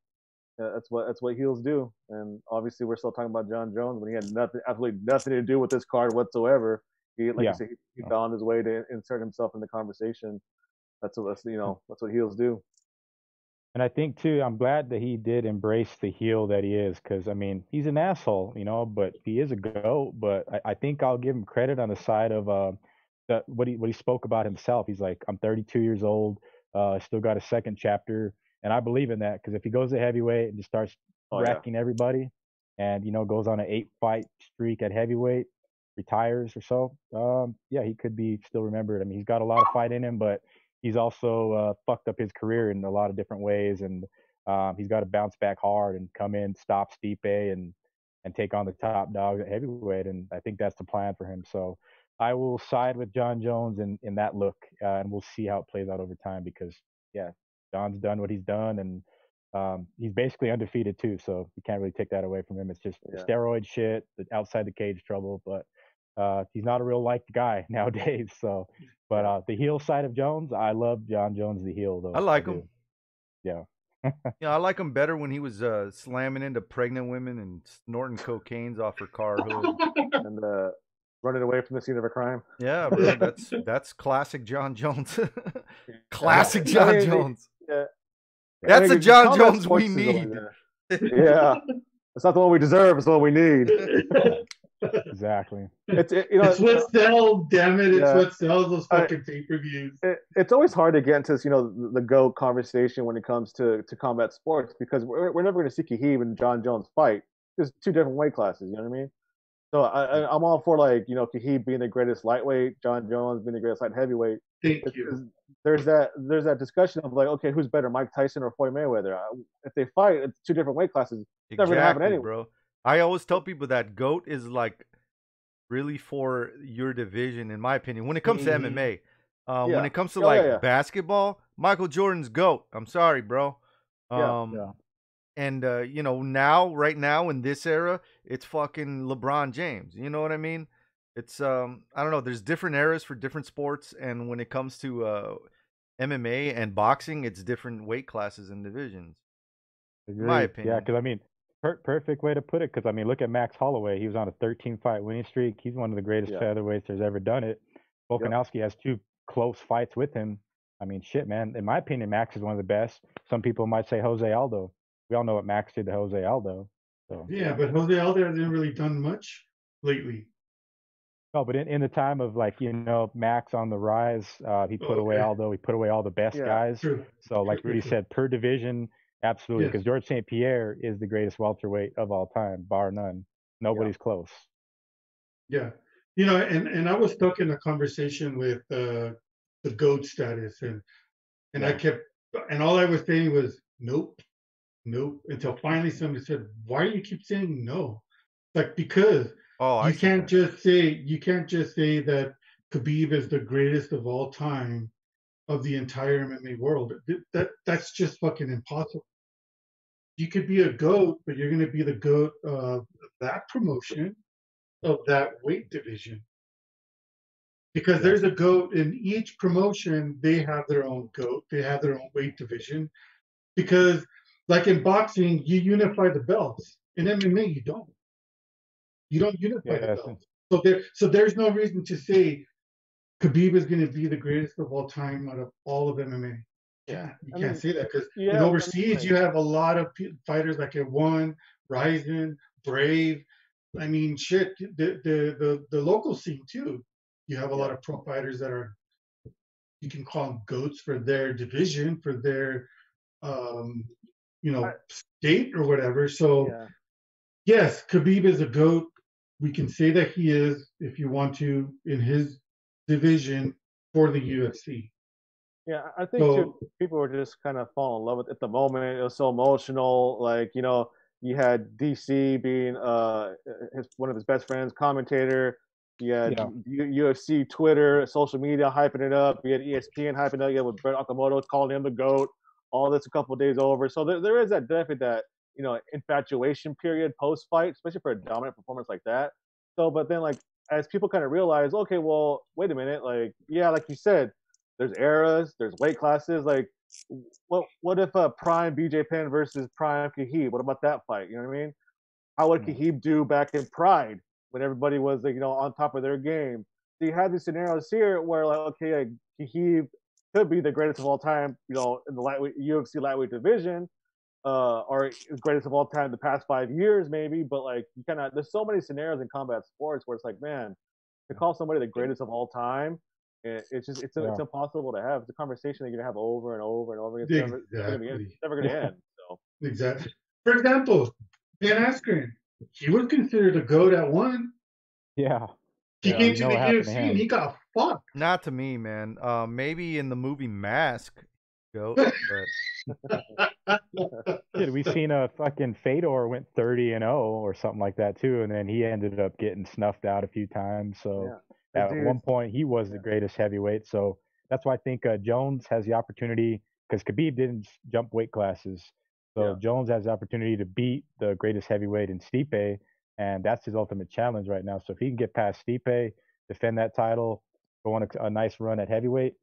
Uh, that's what that's what heels do. And obviously, we're still talking about Jon Jones when he had nothing, absolutely nothing to do with this card whatsoever. He, like Yeah. you said, he, he found his way to insert himself in the conversation. That's what that's, you know that's what heels do. And I think too, I'm glad that he did embrace the heel that he is, because I mean, he's an asshole, you know, but he is a goat. But I, I think I'll give him credit on the side of uh, that what he what he spoke about himself. He's like, I'm 32 years old, uh, still got a second chapter, and I believe in that because if he goes to heavyweight and just starts Oh, yeah. everybody, and you know goes on an eight fight streak at heavyweight, retires or so, um, yeah, he could be still remembered. I mean, he's got a lot of fight in him, but he's also uh, fucked up his career in a lot of different ways, and um, he's got to bounce back hard and come in, stop Stipe, and and take on the top dog at heavyweight. And I think that's the plan for him. So I will side with Jon Jones in in that look, uh, and we'll see how it plays out over time because yeah, Jon's done what he's done, and um, he's basically undefeated too. So you can't really take that away from him. It's just Yeah. steroid shit, the outside the cage trouble, but. Uh, he's not a real liked guy *laughs* nowadays, so but uh, the heel side of Jones, I love Jon Jones, the heel though. I like do. him. Yeah. Yeah, I like him better when he was uh, slamming into pregnant women and snorting cocaines off her car hood. *laughs* and uh, running away from the scene of a crime. Yeah, bro, that's that's classic Jon Jones. *laughs* classic Jon Jones. Yeah. That's I the Jon Jones we is the one, need. yeah. *laughs* yeah, it's not the one we deserve. It's the one we need. *laughs* Exactly. It's it, you know it's what sells, damn it. It's Yeah. what sells those fucking pay per views. it, it's always hard to get into this, you know the, the goat conversation when it comes to, to combat sports because we're, we're never going to see Khabib and Jon Jones fight. There's two different weight classes. You know what I mean? So I, I, I'm all for like you know Khabib being the greatest lightweight, Jon Jones being the greatest light heavyweight. Thank you. There's that there's that discussion of like okay who's better, Mike Tyson or Floyd Mayweather? If they fight, it's two different weight classes. it's never gonna happen anyway. bro. I always tell people that goat is like really for your division, in my opinion. When it comes Mhm. to MMA, um, Yeah. when it comes to Oh, like yeah. basketball, Michael Jordan's goat. I'm sorry, bro. Yeah, Um, yeah. and uh, you know now, right now in this era, it's fucking LeBron James. You know what I mean? It's um, I don't know. There's different eras for different sports, and when it comes to uh, MMA and boxing, it's different weight classes and divisions. my Agreed. Yeah, because I mean, per- perfect way to put it. Because I mean, look at Max Holloway. He was on a 13 fight winning streak. He's one of the greatest Yeah. featherweights there's ever done it. Volkanovski has two close fights with him. I mean, shit, man. In my opinion, Max is one of the best. Some people might say Jose Aldo. We all know what Max did to Jose Aldo. So Yeah, but Jose Aldo hasn't really done much lately. No, but in, in the time of like you know Max on the rise, uh, he put away Okay. Aldo. He put away all the best Yeah, guys. True. So, like Rudy true. said, per division, absolutely, Yes. because George St. Pierre is the greatest welterweight of all time, bar none. Nobody's close. Yeah. You know, and, and I was stuck in a conversation with uh, the GOAT status and and I kept and all I was saying was nope, nope, until finally somebody said, Why do you keep saying no? Like because Oh, I you can't that. just say you can't just say that Khabib is the greatest of all time of the entire MMA world. That that's just fucking impossible. You could be a goat, but you're gonna be the goat of that promotion, of that weight division. Because there's a goat in each promotion, they have their own goat, they have their own weight division. Because like in boxing, you unify the belts. In MMA, you don't. You don't unify the Yes. belts. So there, so there's no reason to say Khabib is going to be the greatest of all time out of all of MMA. Yeah, you I can't mean, say that because yeah, I mean, overseas you have a lot of fighters like at one, Rizin, Brave. I mean, shit, the the the, the local scene too. You have a lot of pro fighters that are you can call them goats for their division, for their, um, you know, state or whatever. So Yeah. yes, Khabib is a goat. We can say that he is, if you want to, in his division for the UFC. Yeah, I think So- too, people were just kind of falling in love with it at the moment. It was so emotional. Like you know, you had DC being uh his one of his best friends, commentator. You had Yeah. U- UFC, Twitter, social media hyping it up. You had ESPN hyping it up. You had with Brett Okamoto calling him the goat. All this a couple of days over. So there, there is that definitely that you know infatuation period post fight, especially for a dominant performance like that. So, but then like as people kind of realize, okay, well, wait a minute, like yeah, like you said, there's eras, there's weight classes. Like, what what if a Prime BJ Penn versus Prime Khabib? What about that fight? You know what I mean? How would Hmm. Khabib do back in Pride when everybody was like, you know on top of their game? So you have these scenarios here where like, okay, like, Khabib could be the greatest of all time, you know, in the lightweight UFC lightweight division, uh, or greatest of all time the past five years, maybe. But like, you kind of there's so many scenarios in combat sports where it's like, man, to call somebody the greatest of all time, it, it's just it's, it's impossible to have. It's a conversation that you're gonna have over and over and over. again. It's never, it's never gonna be- it's never gonna end. So Exactly. For example, Ben Askren, he was considered a goat at one. Yeah. He Yeah, came to the what UFC and he got fucked. Not to me, man. Uh, maybe in the movie Mask, go. But Dude, we seen a fucking Fedor went 30 and 0 or something like that too, and then he ended up getting snuffed out a few times. So Yeah. at Dude, one point he was the greatest heavyweight. So that's why I think uh, Jones has the opportunity because Khabib didn't jump weight classes. So Yeah. Jones has the opportunity to beat the greatest heavyweight in Stipe, and that's his ultimate challenge right now. So if he can get past Stipe, defend that title, go on a, a nice run at heavyweight,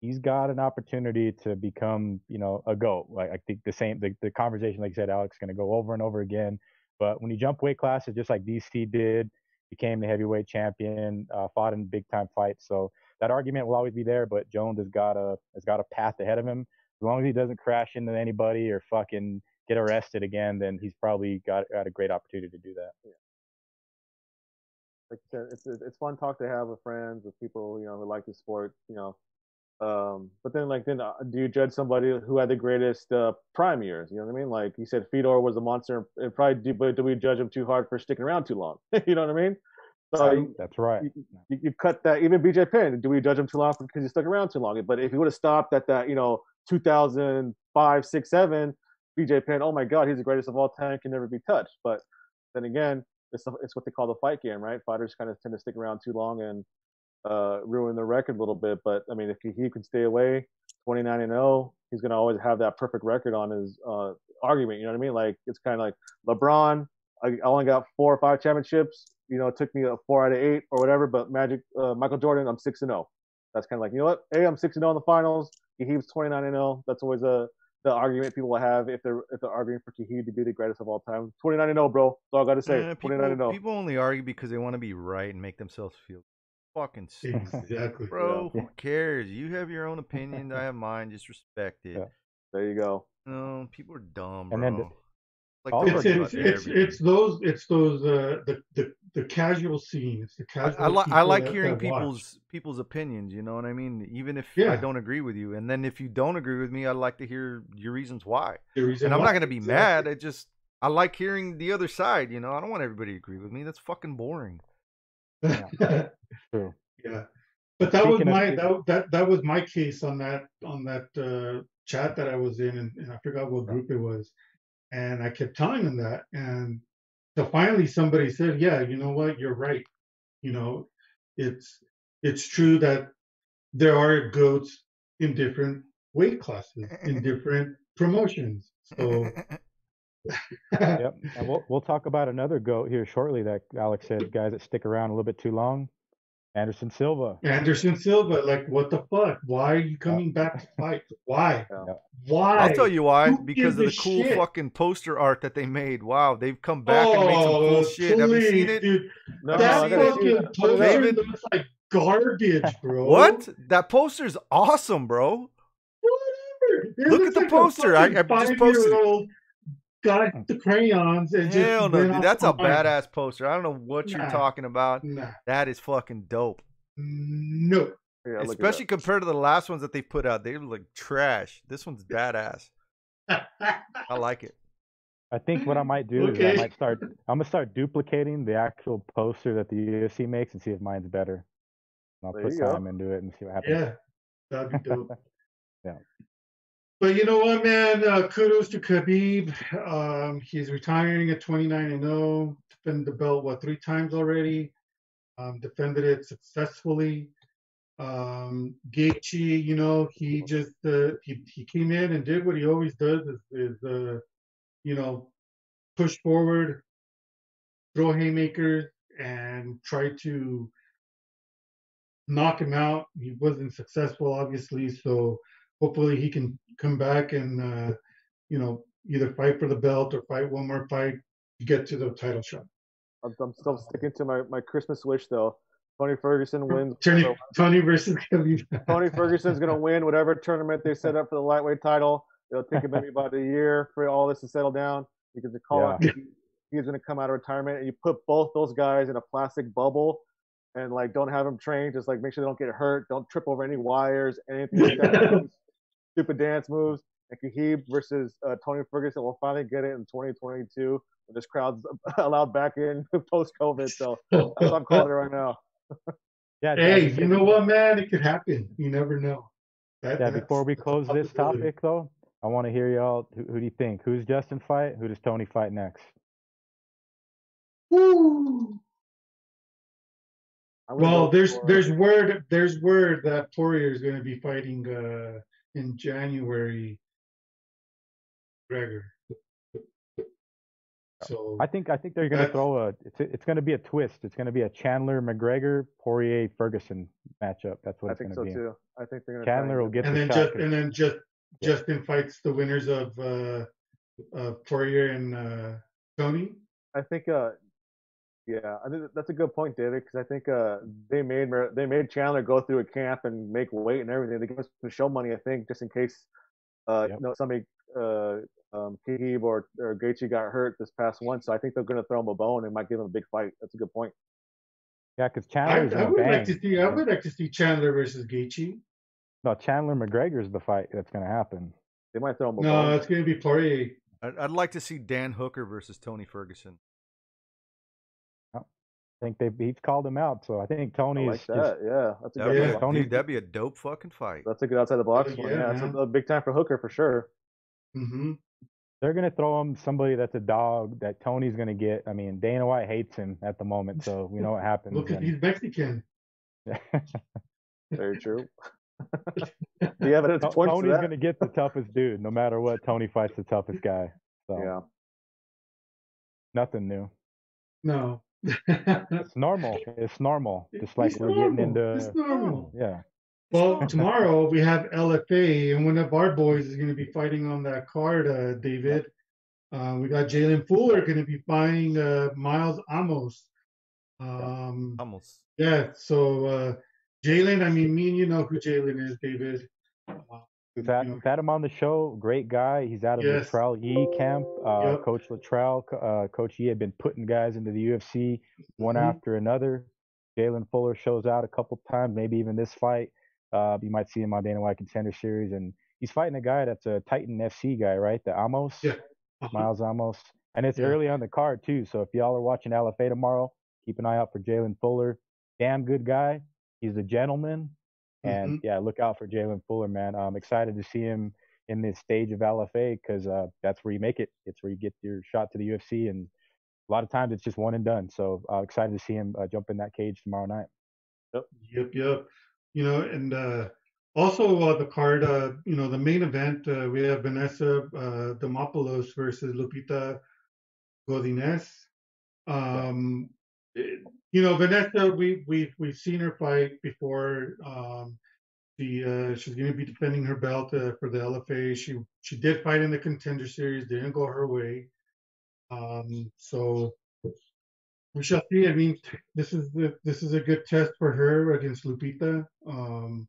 he's got an opportunity to become, you know, a goat. Like I think the same, the, the conversation, like you said, Alex, is going to go over and over again. But when you jump weight classes, just like DC did, became the heavyweight champion, uh, fought in big time fights. So that argument will always be there. But Jones has got a has got a path ahead of him. As long as he doesn't crash into anybody or fucking get arrested again, then he's probably got got a great opportunity to do that. like you said, it's it's fun talk to have with friends, with people you know who like the sport, you know. Um, but then like then uh, do you judge somebody who had the greatest uh, prime years? You know what I mean? Like you said, Fedor was a monster, and probably do, but do we judge him too hard for sticking around too long? *laughs* you know what I mean? So That's right. you, you cut that. Even BJ Penn, do we judge him too long because he stuck around too long? But if he would have stopped at that, you know, 2005, six, seven, BJ Penn, oh my God, he's the greatest of all time, can never be touched. But then again, it's it's what they call the fight game, right? Fighters kind of tend to stick around too long and uh, ruin their record a little bit. But I mean, if he, he can stay away, 29 and 0, he's gonna always have that perfect record on his uh, argument. You know what I mean? Like it's kind of like LeBron. I, only got four or five championships. You know, it took me a four out of eight or whatever. But Magic, uh, Michael Jordan, I'm six and 0. That's kind of like you know what? Hey, I'm six and 0 in the finals. Khabib's 29 and 0. That's always a the argument people will have if they're if they're arguing for Khabib to be the greatest of all time. 29 and 0, bro. That's all I got to say. eh, 29 and people, 0. people only argue because they want to be right and make themselves feel fucking *laughs* stupid. Exactly. Bro, Yeah. who cares? You have your own opinion. I have mine. Just respect it. Yeah. There you go. No, people are dumb, bro. And then the- like It's, it's, it's, it's those it's those uh, the, the the casual scene. It's the casual. I, li- I like that- hearing that watch. people's people's opinions. You know what I mean? Even if Yeah. I don't agree with you, and then if you don't agree with me, I'd like to hear your reasons why. The reason And I'm why. not gonna be mad. I just I like hearing the other side. You know, I don't want everybody to agree with me. That's fucking boring. *laughs* True. Yeah, but that was Speaking of my that, that that was my case on that on that uh, chat that I was in, and, and I forgot what group it was, and I kept telling them that, and so finally somebody said, "Yeah, you know what? You're right. You know, it's it's true that there are goats in different weight classes in different promotions. So *laughs* Yep. And we'll we'll talk about another goat here shortly that Alex said guys that stick around a little bit too long. Anderson Silva. Anderson Silva, like, what the fuck? Why are you coming back to fight? Why? *laughs* Yeah. Why? I'll tell you why. Who Because of gives the cool shit? fucking poster art that they made. Wow, they've come back and made some cool Oh, shit. Have you seen it? Dude, No, that I fucking that. Put it up. poster David- looks like garbage, *laughs* bro. What? That poster's awesome, bro. Whatever. It Look at the like poster. I- fucking I just posted it. Five-year-old Got hmm. the crayons and just Hell no, dude. That's a on badass poster. I don't know what you're talking about. Nah, That is fucking dope. no. Yeah, look it up. Especially compared to the last ones that they put out. They look trash. This one's badass. I *laughs* like it. I think what I might do is I might start. I'm gonna start duplicating the actual poster that the UFC makes and see if mine's better. And I'll There put you go. time into it and see what happens. yeah, that'd be dope. *laughs* Yeah. But you know what, man? Uh, kudos to Khabib. Um, he's retiring at 29 and 0. Defended the belt what three times already. Um, defended it successfully. Um, Gaethje, you know, he just uh, he he came in and did what he always does is, is uh, you know, push forward, throw haymakers, and try to knock him out. He wasn't successful, obviously, so hopefully he can come back and uh, you know either fight for the belt or fight one more fight to get to the title shot. I'm, I'm still sticking to my, my Christmas wish though. Tony Ferguson wins. *laughs* Tony, whatever- Tony versus Khabib. Tony Ferguson's gonna *laughs* win whatever tournament they set up for the lightweight title. It'll take him maybe *laughs* about a year for all this to settle down because the call out Yeah. he's gonna come out of retirement and you put both those guys in a plastic bubble and like don't have them trained, just like make sure they don't get hurt, don't trip over any wires, anything like that. Stupid dance moves. And Khabib versus uh, Tony Ferguson will finally get it in 2022 when this crowd's *laughs* allowed back in *laughs* post COVID. So that's what I'm calling it right now. *laughs* Yeah. Hey, Jack, you know what, man? It could happen. You never know. That- Yeah. Before we close this topic, though, I want to hear y'all. Who, who do you think? Who's Justin fight? Who does Tony fight next? Woo! Well, there's there's word there's word that Poirier is going to be fighting uh, in January. Gregor. So I think I think they're gonna throw a. It's it's gonna be a twist. It's gonna be a Chandler McGregor Poirier Ferguson matchup. That's what I it's think gonna so be. too. I think they're gonna Chandler will get and the then shot. just 'cause- and then just Yeah. Justin fights the winners of uh, of Poirier and uh, Tony. I think, uh, yeah, I think that's a good point, David, because I think uh, they made Mer- they made Chandler go through a camp and make weight and everything. They gave us some show money, I think, just in case uh, Yep. you know somebody uh, um, Khabib or or Gaethje got hurt this past one. So I think they're going to throw him a bone and might give him a big fight. That's a good point. Yeah, because Chandler. I, Chandler's I would bang. like to see. I know? would like to see Chandler versus Gaethje. No, Chandler McGregor's the fight that's gonna happen. They might throw him a No, bone. it's going to be Poirier. I'd, I'd like to see Dan Hooker versus Tony Ferguson. I think they he's called him out, so I think I Tony's like just. Yeah, that's a That'd, good Yeah. be, one. Tony's- dude, that'd be a dope fucking fight. That's a good outside the box Oh, one. yeah, Yeah, that's a, a big time for Hooker for sure. hmm they're gonna throw him somebody that's a dog that Tony's gonna get. I mean, Dana White hates him at the moment, so we know what happens. Look, and- he's Mexican. Very true. *laughs* the evidence To- points to Tony's that. gonna get the toughest dude, no matter what. Tony fights the toughest guy. So Yeah. nothing new. No. It's *laughs* normal. It's normal. It's like It's we're getting normal. It's normal. yeah. Well, tomorrow we have LFA, and one of our boys is going to be fighting on that card, uh, David. Uh, we got Jalen Fuller going to be fighting uh, Miles Amos. Um, Almost. yeah, so uh, Jalen, I mean, me and you know who Jalen is, David. We've had, know, we've had him on the show. Great guy. He's out of Yes. Latrell Yee camp. Uh, Yep. Coach Latrell, uh, Coach Yee had been putting guys into the UFC one Mhm. after another. Jalen Fuller shows out a couple times, maybe even this fight. Uh, you might see him on Dana White Contender Series, and he's fighting a guy that's a Titan FC guy, right? The Amos, Yeah. uh-huh. Miles Amos, and it's Yeah. early on the card too. So if y'all are watching LFA tomorrow, keep an eye out for Jalen Fuller. Damn good guy. He's a gentleman, and Mhm. yeah, look out for Jalen Fuller, man. I'm excited to see him in this stage of LFA because uh, that's where you make it. It's where you get your shot to the UFC, and a lot of times it's just one and done. So uh, excited to see him uh, jump in that cage tomorrow night. Yep, yep. You know, and uh, also uh, the card, uh, you know, the main event, uh, we have Vanessa uh, Demopoulos versus Lupita Godinez. Um, it- you know, Vanessa, we we've we've seen her fight before. Um, she uh, she's going to be defending her belt uh, for the LFA. She she did fight in the contender series, didn't go her way. Um, so we shall see. I mean, this is the this is a good test for her against Lupita. Um,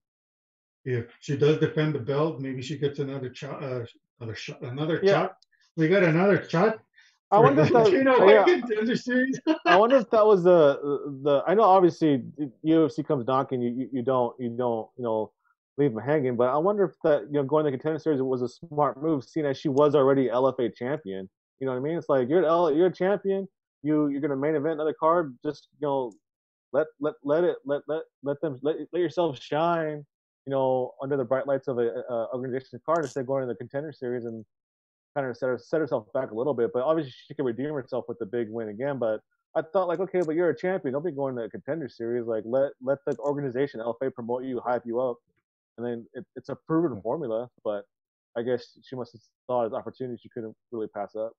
if she does defend the belt, maybe she gets another shot. Uh, another shot. Another Yeah. shot. We got another shot. I wonder if that- *laughs* Dana yeah. White. *laughs* I wonder if that was the the. I know obviously UFC comes knocking, you you, you don't you don't you know leave them hanging. But I wonder if that you know going to the contender series was a smart move, seeing as she was already LFA champion. You know what I mean? It's like you're L, you're a champion. You you're gonna main event another card. Just you know, let let let it let let let them let let yourself shine. You know, under the bright lights of a, a organization card instead of going to the contender series and kind of set her, set herself back a little bit. But obviously she can redeem herself with the big win again. But I thought like, okay, but you're a champion. Don't be going to a contender series. Like let let the organization LFA promote you, hype you up, and then it, it's a proven formula. But I guess she must have saw it as opportunity she couldn't really pass up.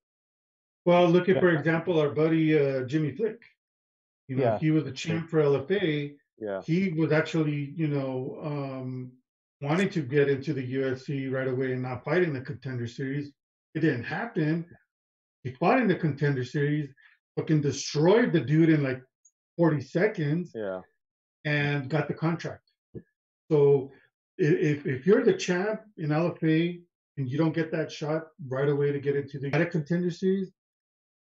Well, look at, for example, our buddy uh, Jimmy Flick. You know, Yeah. he was a champ for LFA. Yeah, He was actually, you know, um, wanting to get into the UFC right away and not fight in the contender series. It didn't happen. He fought in the contender series, fucking destroyed the dude in like 40 seconds yeah, and got the contract. So if if you're the champ in LFA and you don't get that shot right away to get into the at contender series,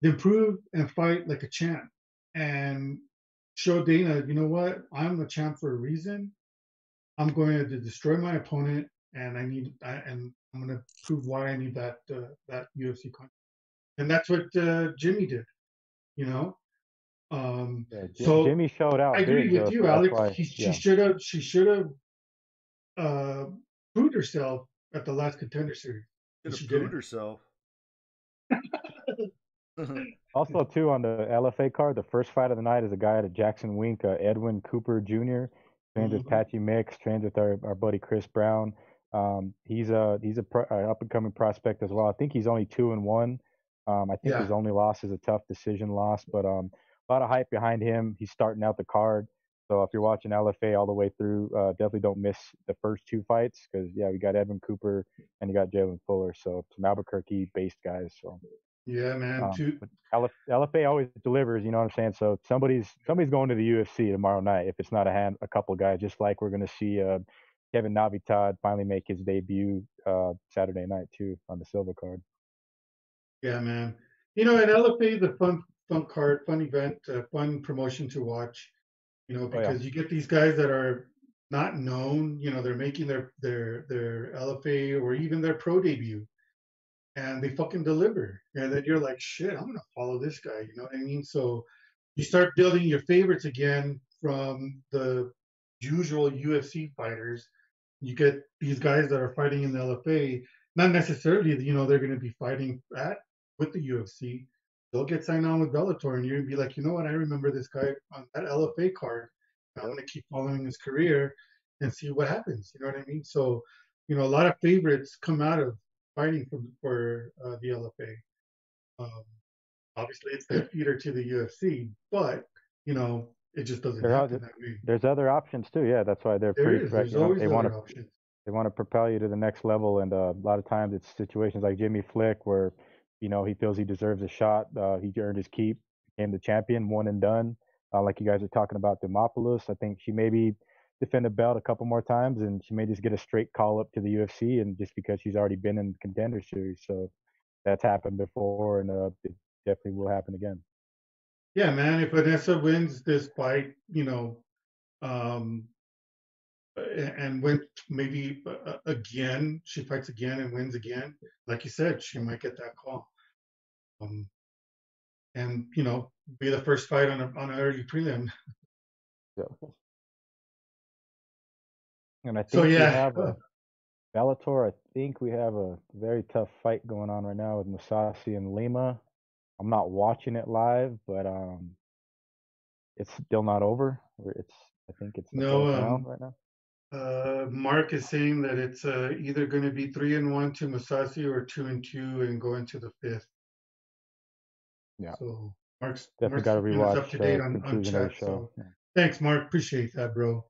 then prove and fight like a champ and show Dana, you know what, I'm a champ for a reason. I'm going to destroy my opponent, and I need I, and I'm going to prove why I need that uh, that UFC contract. And that's what uh, Jimmy did, you know. Um, Yeah, Jim, So, Jimmy showed out. I agree with though, you, so Alex. why- He, she should have. She should have uh, proved herself at the last contender series. Should She have proved herself. *laughs* *laughs* Also, too, on the LFA card, the first fight of the night is a guy at a Jackson Wink, uh, Edwin Cooper Jr. Trains with Mhm. Patchy Mix, trains with our, our buddy Chris Brown. Um, he's a he's a pro, uh, up and coming prospect as well. I think he's only two and one. Um, I think Yeah. his only loss is a tough decision loss, but um, a lot of hype behind him. He's starting out the card. So if you're watching LFA all the way through, uh, definitely don't miss the first two fights because yeah, we got Evan Cooper and you got Jalen Fuller. So some Albuquerque based guys. So Yeah, man. um, Two, LF, LFA always delivers, you know what I'm saying? So somebody's somebody's going to the UFC tomorrow night if it's not a hand a couple guys, just like we're gonna see uh, Kevin Natividad finally make his debut uh, Saturday night too on the silver card. yeah, man. You know, and LFA is a fun, fun card, fun event, uh, fun promotion to watch. You know, Oh, yeah. because you get these guys that are not known. You know, they're making their their their LFA or even their pro debut, and they fucking deliver. And then you're like, shit, I'm gonna follow this guy. You know what I mean? So you start building your favorites again from the usual UFC fighters. You get these guys that are fighting in the LFA, not necessarily, you know, they're going to be fighting at with the UFC. They'll get signed on with Bellator, and you're gonna be like, you know what? I remember this guy on that LFA card. I'm going to keep following his career and see what happens. You know what I mean? So, you know, a lot of favorites come out of fighting for for uh, the LFA. Um, obviously, it's the feeder to the UFC, but you know, it just doesn't There are- that way. There's other options too. Yeah, that's why they're There pretty is. fresh. There's know, always they other want to options. they want to propel you to the next level, and uh, a lot of times it's situations like Jimmy Flick where you know he feels he deserves a shot. Uh, he earned his keep, became the champion, one and done. Uh, like you guys are talking about Demopoulos, I think she maybe defend a belt a couple more times, and she may just get a straight call up to the UFC, and just because she's already been in the contender series, so that's happened before, and uh, it definitely will happen again. Yeah, man. If Vanessa wins this fight, you know, um, and wins maybe uh, again, she fights again and wins again. Like you said, she might get that call. Um, and you know, be the first fight on a on an early prelim. Yeah. And I think So, we have a Bellator. I think we have a very tough fight going on right now with Mousasi and Lima. I'm not watching it live, but um, it's still not over. It's I think it's No, um, right now. Uh, Mark is saying that it's uh, either going to be three and one to Mousasi or two and two and go into the fifth. Yeah. So Mark's Definitely got to rewatch up to date on, on chat. So Yeah. thanks, Mark. Appreciate that, bro.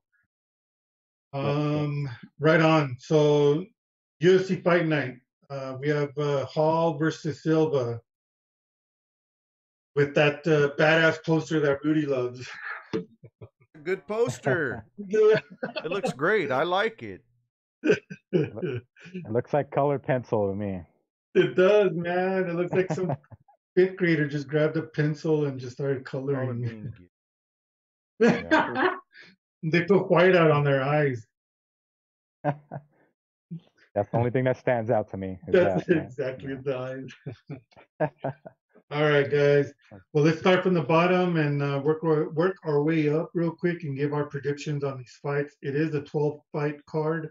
yeah. Um, right on. So UFC Fight Night. Uh, we have uh, Hall versus Silva with that uh, badass poster that Rudy loves. *laughs* Good poster. It looks great. I like it. It looks like colored pencil to me. It does, man. It looks like some *laughs* fifth grader just grabbed a pencil and just started coloring. being *laughs* gay. they put white out on their eyes. That's the only thing that stands out to me. That's that, man. exactly the eyes. All right, guys. Well, let's start from the bottom and uh, work our, work our way up real quick and give our predictions on these fights. It is a 12 fight card.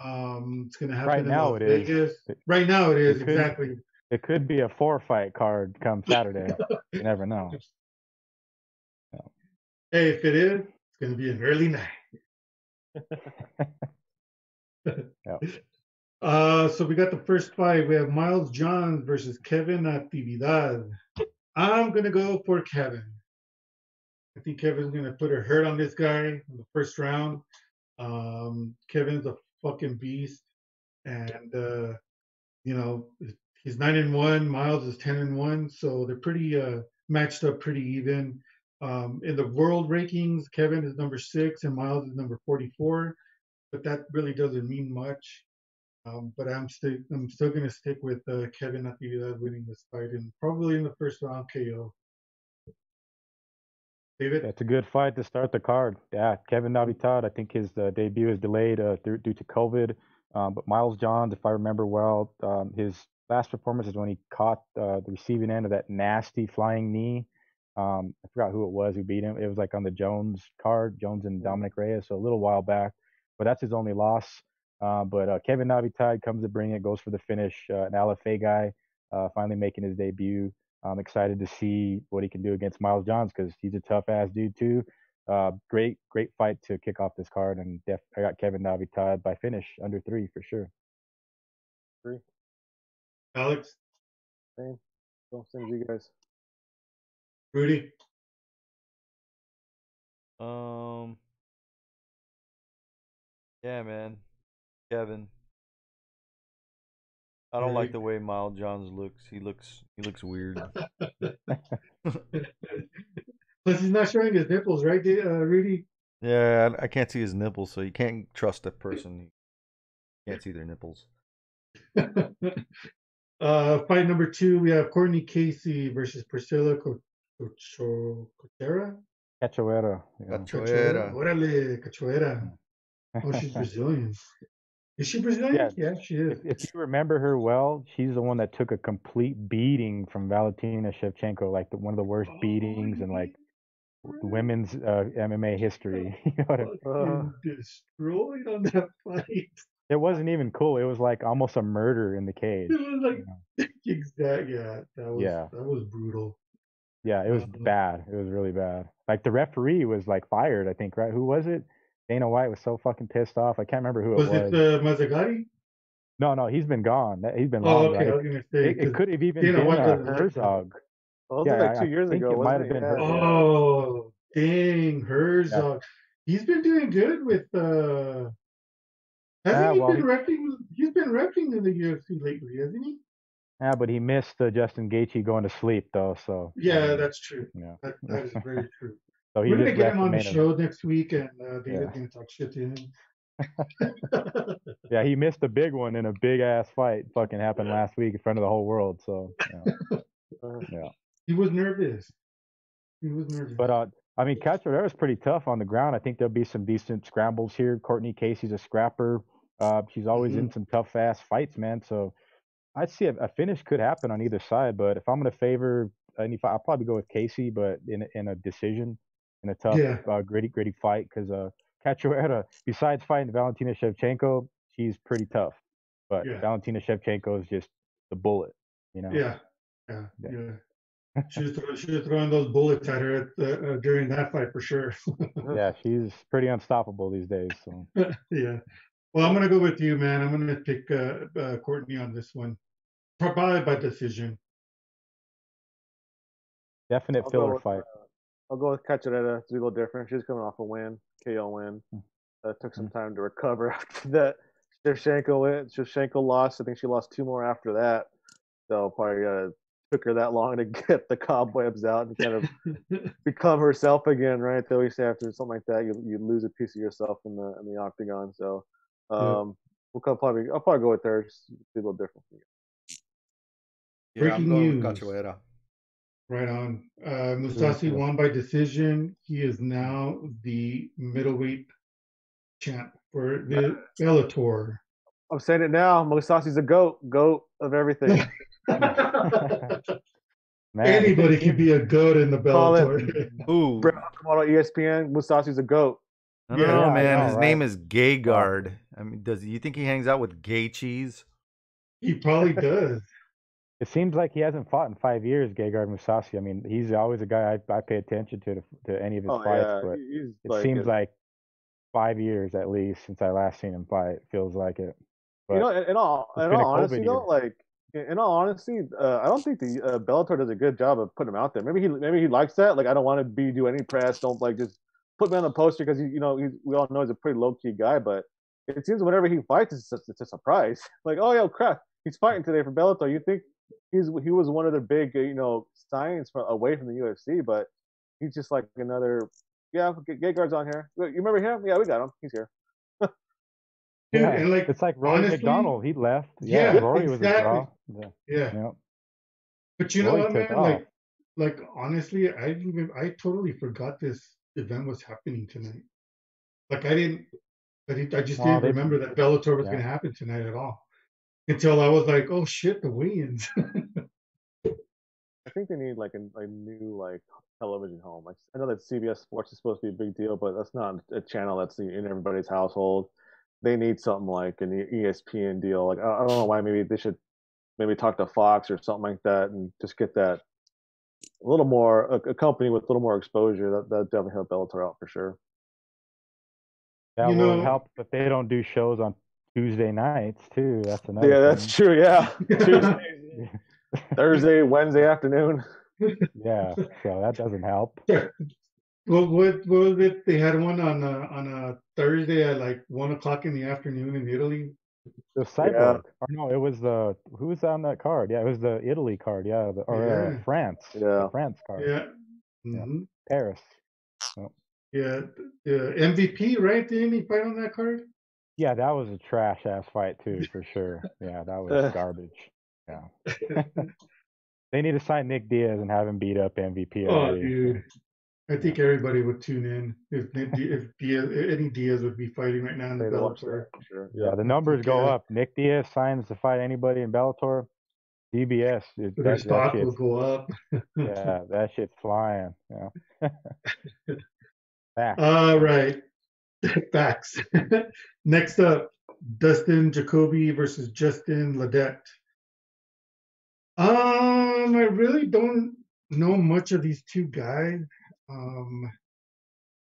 Um, it's going to happen Right now it is. It- Right now it is it could- exactly. It could be a four fight card come Saturday. you never know. *laughs* Hey, if it is, it's going to be an early night. *laughs* Yep. *laughs* Uh, so we got the first fight. We have Miles Johns versus Kevin Natividad. I'm gonna go for Kevin. I think Kevin's gonna put a hurt on this guy in the first round. Um, Kevin's a fucking beast, and uh, you know he's nine and one. Miles is ten and one, so they're pretty uh, matched up, pretty even. Um, in the world rankings, Kevin is number six and Miles is number 44, but that really doesn't mean much. Um, but I'm still I'm still gonna stick with uh, Kevin Natividad winning this fight and probably in the first round KO. David, It's a good fight to start the card. Yeah, Kevin Natividad, I think his uh, debut is delayed uh, through, due to COVID. Um, but Miles Johns, if I remember well, um, his last performance is when he caught uh, the receiving end of that nasty flying knee. Um, I forgot who it was who beat him. It was like on the Jones card, Jones and Dominic Reyes, so a little while back. But that's his only loss. Uh, but uh, Kevin Natividad comes to bring it, goes for the finish. Uh, an LFA guy, uh, finally making his debut. I'm excited to see what he can do against Miles Johns because he's a tough ass dude too. Uh, great, great fight to kick off this card, and def- I got Kevin Natividad by finish under three for sure. Three. Alex, Same. So same as you guys. Rudy, Um. Yeah, man. Kevin. I don't like the way Miles Johns looks. He looks he looks weird. *laughs* *laughs* plus he's not showing his nipples, right, Da- uh, Rudy? Yeah, I, I can't see his nipples, so you can't trust a person. You can't see their nipples. *laughs* uh, fight number two, we have Courtney Casey versus Priscilla Co- Cocho- Cochera. Cachoeira. you know. Cachoeira. Orale, Cachoeira. Oh, she's Brazilian. Is she Brazilian? Yeah. Yeah, she is. If, if you remember her well, she's the one that took a complete beating from Valentina Shevchenko, like the, one of the worst beatings in like women's uh, MMA history. *laughs* You *laughs* know what I mean? Destroyed on that *laughs* fight. It wasn't even cool. It was like almost a murder in the cage. It was like you know? exact. Yeah, that was Yeah. that was brutal. Yeah, it was Uh-huh. bad. It was really bad. Like the referee was like fired, I think, right? Who was it? Dana White was so fucking pissed off. I can't remember who Was it was. Was it uh, Mazzagatti? No, no, he's been gone. He's been Oh, long okay. I gone. was gonna say. It, it 'cause- could have even Dana been White uh, doesn't. Herzog. *laughs* Well, it was Yeah, like I- two I years think ago. it might have been Yeah, her. yeah. Oh, dang, Herzog. He's been doing good with. uh Hasn't Yeah, he well, been he- repping? He's been repping in the UFC lately, hasn't he? Yeah, but he missed uh, Justin Gaethje going to sleep though. So Yeah, um, that's true. yeah. That, that is very *laughs* true. So he We're gonna get him on the event. show next week, and uh, David's Yeah. gonna talk shit to him. Yeah, he *laughs* missed a big one in a big ass fight. Fucking happened last week in front of the whole world. So, *laughs* yeah. Uh, he was nervous. He was nervous. but uh, I mean, Cachoeira is pretty tough on the ground. I think there'll be some decent scrambles here. Courtney Casey's a scrapper. Uh, she's always Mhm. in some tough ass fights, man. So I see a, a finish could happen on either side. But if I'm gonna favor any fight, I'll probably go with Casey, but in in a decision, in a tough, Yeah. uh, gritty, gritty fight. Because uh, Cachoeira, besides fighting Valentina Shevchenko, she's pretty tough. But Yeah. Valentina Shevchenko is just the bullet, you know. yeah, yeah, Yeah. yeah. *laughs* She was, throw, she was throwing those bullets at her at the, uh, during that fight for sure. yeah, she's pretty unstoppable these days. So *laughs* yeah. Well, I'm gonna go with you, man. I'm gonna pick uh, uh, Courtney on this one, probably by decision. definite I'll filler with, fight. I'll go with Cachoeira. It's a little different. She's coming off a win, KO win. Hmm. Uh, took some time to recover *laughs* after that. Shevchenko win. Shevchenko lost. I think she lost two more after that. So probably uh, took her that long to *laughs* get the cobwebs out and kind of *laughs* become herself again, right? They always say after something like that, you you lose a piece of yourself in the in the octagon. So um, we'll come probably I'll probably go with her. Just be a little different. Yeah, I'm Breaking going with news. Cachoeira. Right on. Uh, Mousasi Mhm. won by decision. He is now the middleweight champ for the Bellator. I'm saying it now. Mousasi's a goat, goat of everything. *laughs* *laughs* Man, Anybody can be a goat in the Call it- Bellator. *laughs* Ooh, Brett come on ESPN. Mousasi's a goat. I don't Yeah, know, man. know, His right? name is Gay Guard. I mean, does you think he hangs out with gay cheese? he probably does. It seems like he hasn't fought in five years, Gegard Mousasi. I mean, he's always a guy I, I pay attention to to any of his Oh fights, yeah, but he's it like seems a- like five years at least since I last seen him fight. Feels like it. But you know, in, in all in all honesty COVID though, like in, all honesty, uh, I don't think the uh, Bellator does a good job of putting him out there. Maybe he maybe he likes that. Like I don't want to be do any press. Don't like just put me on the poster because you know he's, we all know he's a pretty low key guy. But it seems whenever he fights, it's a, it's a surprise. *laughs* Like oh yeah, crap, he's fighting today for Bellator. You think he's he was one of the big uh, you know signs from away from the UFC, but he's just like another. Yeah, Gegard's on here. You remember him? Yeah, we got him. He's here. *laughs* Dude, yeah, and like it's like Rory honestly- MacDonald. He left. Yeah, Yeah, Rory was a draw. Yeah, yeah. yeah. But you know what, man? took off. Like, like honestly, I didn't even I totally forgot this event was happening tonight. Like I didn't, I, didn't, I just Well, didn't they- remember that Bellator was Yeah. going to happen tonight at all until I was like, oh shit, the weigh-ins. *laughs* I think they need like a, a new like television home. Like I know that CBS Sports is supposed to be a big deal, but that's not a channel that's in everybody's household. They need something like an ESPN deal. Like I I don't know why. Maybe they should maybe talk to Fox or something like that and just get that a little more a, a company with a little more exposure. That that definitely help Bellator out for sure. That You will know- help, but they don't do shows on Tuesday nights too. That's another. Yeah, that's thing. true. Yeah, *laughs* Tuesday, Thursday, Wednesday afternoon. *laughs* yeah, so that doesn't help. Well, what, what was it? They had one on a, on a Thursday at like one o'clock in the afternoon in Italy. The Cyborg, or no, it was the who was on that card? Yeah, it was the Italy card. Yeah, the, or uh, France. Yeah. the France card. Yeah. Yeah. hmm Paris. Yeah. The MVP, right? Didn't he fight on that card? Yeah, that was a trash ass fight too, for sure. Yeah, that was uh. garbage. Yeah. *laughs* *laughs* they need to sign Nick Diaz and have him beat up MVP Oh, already. dude. I think everybody would tune in if if Diaz, any Diaz would be fighting right now in the They watch Bellator. sure. Yeah, the numbers go Yeah. up. Nick Diaz signs to fight anybody in Bellator. DBS, it, Their that, that stock will go up. yeah, that shit's flying. Yeah. *laughs* Back. All right. *laughs* Facts. *laughs* Next up, Dustin Jacoby versus Justin Ledet. Um, I really don't know much of these two guys. Um,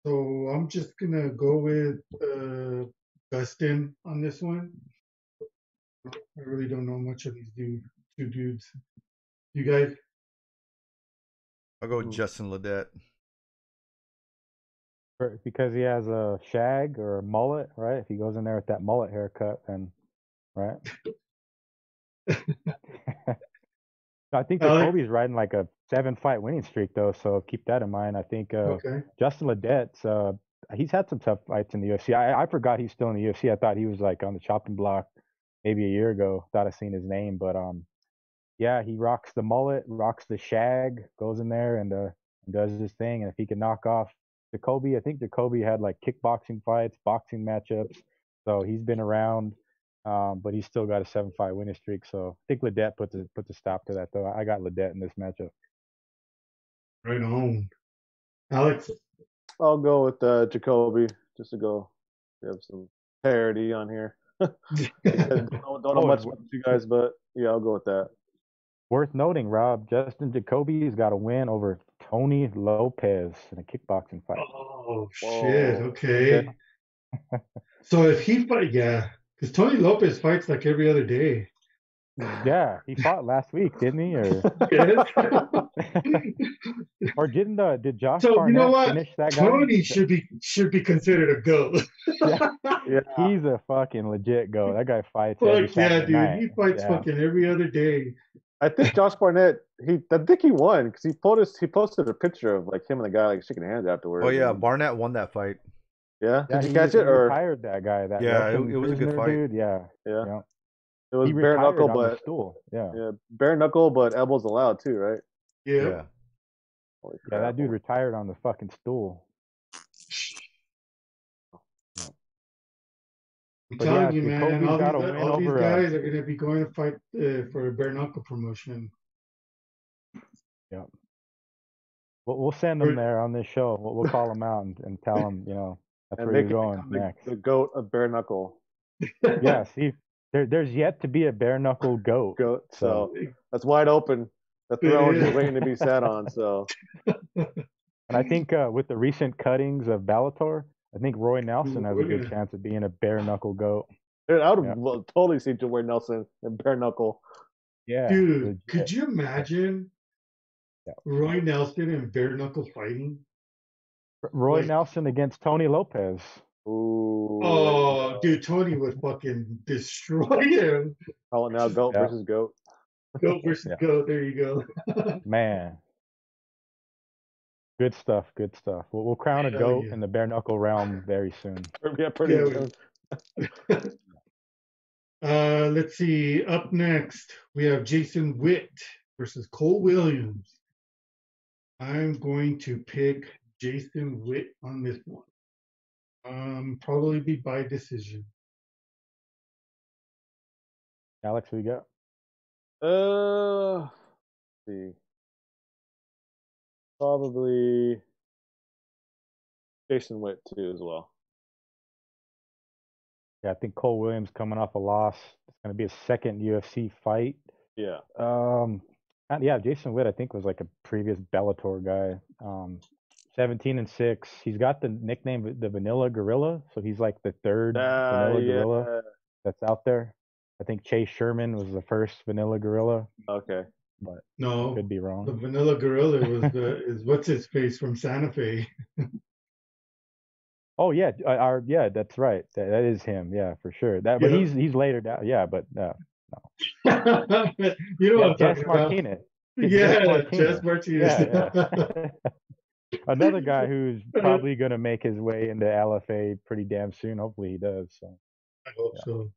so I'm just gonna go with uh, Dustin on this one. I really don't know much of these dude, two dudes. You guys? I'll go with Justin Ledet. Because he has a shag or a mullet, right? If he goes in there with that mullet haircut, then right. *laughs* I think Alex? Jacoby's riding like a seven fight winning streak though, so keep that in mind. I think uh, Okay. Justin Ledet's uh, he's had some tough fights in the UFC. I, I forgot he's still in the UFC. I thought he was like on the chopping block maybe a year ago. Thought I seen his name, but um, yeah, he rocks the mullet, rocks the shag, goes in there and uh, does his thing. And if he can knock off Jacoby, I think Jacoby had like kickboxing fights, boxing matchups, so he's been around. Um, but he's still got a seven fight winning streak. So I think Ledet puts a puts a stop to that though. I got Ledet in this matchup. Right on. Alex? I'll go with uh, Jacoby just to go. We have some parity on here. *laughs* don't, don't know Oh, much about you guys, but yeah, I'll go with that. Worth noting, Rob, Justin Jacoby's got a win over Tony Lopez in a kickboxing fight. Oh shit! Okay. *laughs* so if he fight, yeah, because Tony Lopez fights like every other day. Yeah, he fought last week, didn't he? Or *laughs* or didn't uh, did Josh So, you know what? finish that guy? Tony should be should be considered a goat. *laughs* Yeah, He's a fucking legit go. That guy fights every Fuck yeah, dude! night. He fights Yeah. fucking every other day. I think *laughs* Josh Barnett. He, I think he won because he posted he posted a picture of like him and the guy like shaking hands afterwards. Oh yeah, and- Barnett won that fight. yeah. Yeah, Did you catch it or retired that guy? That Yeah, it- it was a good fight. Dude. Yeah, yeah? yeah. It was bare knuckle, but stool. Yeah. yeah, bare knuckle, but elbows allowed too, right? Yeah. Yeah. Holy Yeah, that dude retired on the fucking stool. I'm But telling yeah, you, man, Jacoby's all these, win all these over, guys are going to be going to fight uh, for a bare knuckle promotion. We'll, we'll send them there on this show. We'll, we'll call them out and, and tell them, you know, that's and where they you're going become the, next. the goat of bare knuckle *laughs* yeah, see, there, there's yet to be a bare knuckle goat. goat. So So- that's wide open. The throne is waiting to be sat on. So *laughs* And I think uh, with the recent cuttings of Bellator, I think Roy Nelson has a good chance of being a bare knuckle goat. dude, I would Yeah. lo- totally see to wear Nelson and bare knuckle. Yeah, Dude, legit. could you imagine Yeah. Roy Nelson and bare knuckle fighting? Roy like- Nelson against Tony Lopez. Ooh. Oh, dude, Tony would fucking destroy *laughs* him. Call it now goat Yeah. versus goat. Goat versus Yeah. go. There you go. *laughs* Man. Good stuff, good stuff. We'll, we'll crown a Hell goat yeah. in the bare knuckle realm very soon. *laughs* Yeah, pretty Yeah, soon. *laughs* Uh, let's see. Up next, we have Jason Witt versus Cole Williams. I'm going to pick Jason Witt on this one. Um, probably be by decision. Alex, who you got? Uh, let's see. Probably Jason Witt too as well. Yeah, I think Cole Williams coming off a loss. It's going to be a second UFC fight. Yeah. Um, and yeah, Jason Witt, I think, was like a previous Bellator guy. Um, 17 and 6. He's got the nickname the Vanilla Gorilla, so he's like the third Uh, Vanilla yeah. Gorilla that's out there. I think Chase Sherman was the first Vanilla Gorilla. Okay. No, Could be wrong. the. Vanilla Gorilla *laughs* was the is what's his face from Santa Fe. *laughs* Oh yeah, uh, our yeah, that's right. That, that is him. Yeah, for sure. That, but Yeah. he's he's later down. Yeah, but uh, *laughs* you know yeah, what I'm Jess talking about? It's Yeah. Jess Martinez. Yeah, yeah. Another guy who's probably going to make his way into LFA pretty damn soon. Hopefully he does. So I hope so.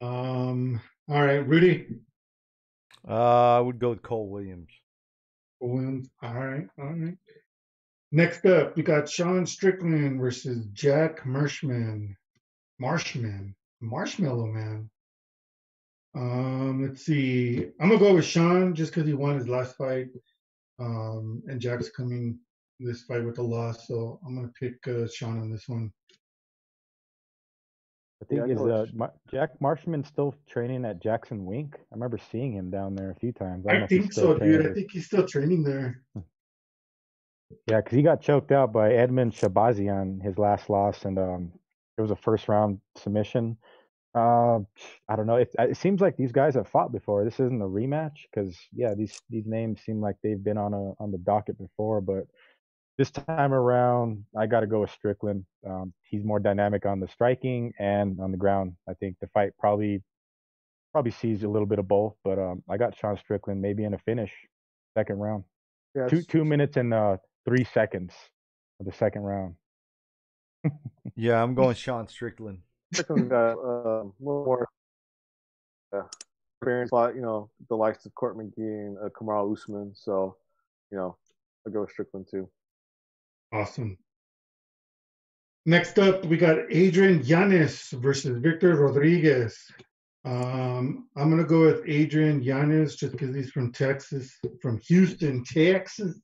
Um. All right, Rudy Uh, I would go with Cole Williams. Williams. All right, all right. Next up, we got Sean Strickland versus Jack Marshman. Marshman, Marshmallow Man. Um, let's see. I'm gonna go with Sean just because he won his last fight. Um, and Jack's coming this fight with a loss, so I'm gonna pick uh, Sean on this one. I think Yeah, is uh, Mar- Jack Marshman still training at Jackson Wink? I remember seeing him down there a few times. don't I if think so, dude. training. I think he's still training there. Yeah, because he got choked out by Edmen Shahbazyan his last loss, and um, it was a first round submission. Uh, I don't know. It, it seems like these guys have fought before. This isn't a rematch because yeah, these these names seem like they've been on a on the docket before, but this time around, I got to go with Strickland. Um, he's more dynamic on the striking and on the ground. I think the fight probably probably sees a little bit of both, but um, I got Sean Strickland maybe in a finish, second round Yeah. two two minutes and uh three seconds of the second round. *laughs* Yeah, I'm going Sean Strickland. Strickland's got uh, a little more uh, experience, like you know, the likes of Court McGee and uh, Kamaru Usman. So, you know, I'll go with Strickland too. Awesome. Next up, we got Adrian Yanez versus Victor Rodriguez. Um, I'm gonna go with Adrian Yanez just because he's from Texas, from Houston, Texas.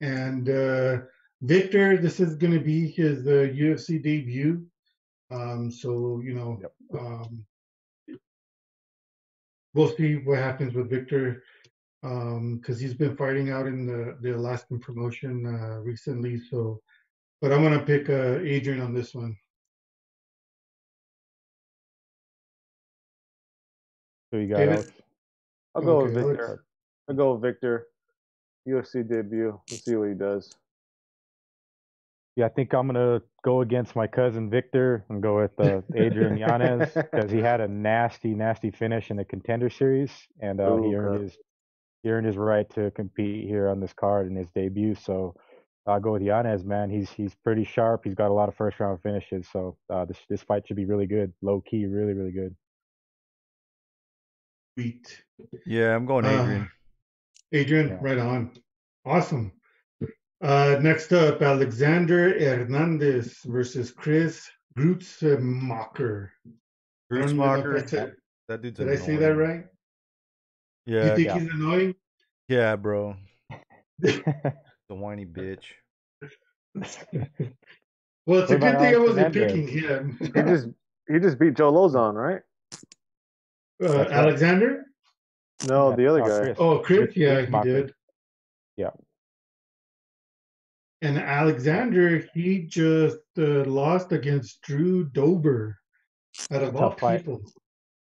And uh, Victor, this is gonna be his uh, UFC debut. Um, so you know, Yep. um, we'll see what happens with Victor because he's been fighting out in the, the Alaskan promotion uh, recently. So, but I'm gonna pick uh, Adrian on this one. So you got David? Alex? I'll go with Victor. Alex. I'll go with Victor. UFC debut. Let's see what he does. Yeah, I think I'm gonna go against my cousin Victor and go with uh, Adrian Yanez because he had a nasty, nasty finish in the contender series, and uh, he Ooh, earned okay. his he earned his right to compete here on this card in his debut. So I'll go with Yanez, man. He's he's pretty sharp. He's got a lot of first round finishes. So uh, this this fight should be really good, low key, really, really good. Sweet. Yeah, I'm going Uh, Adrian. Adrian, Yeah. right on. Awesome. Uh, next up, Alexander Hernandez versus Chris Gruetzemacher. I don't know if I Gruetzemacher. That dude's Did I say that right? Yeah, you think yeah. he's annoying? yeah, bro. *laughs* The whiny bitch. *laughs* Well, it's a good thing I wasn't Hernandez? picking him. He just *laughs* he just beat Joe Lauzon, right? uh, Alexander? No, Yeah. the other Oh, guy. Chris. Oh, Chris, Chris yeah, he Gruetzemacher. did. Yeah. And Alexander, he just uh, lost against Drew Dober. Out of all Tough fight.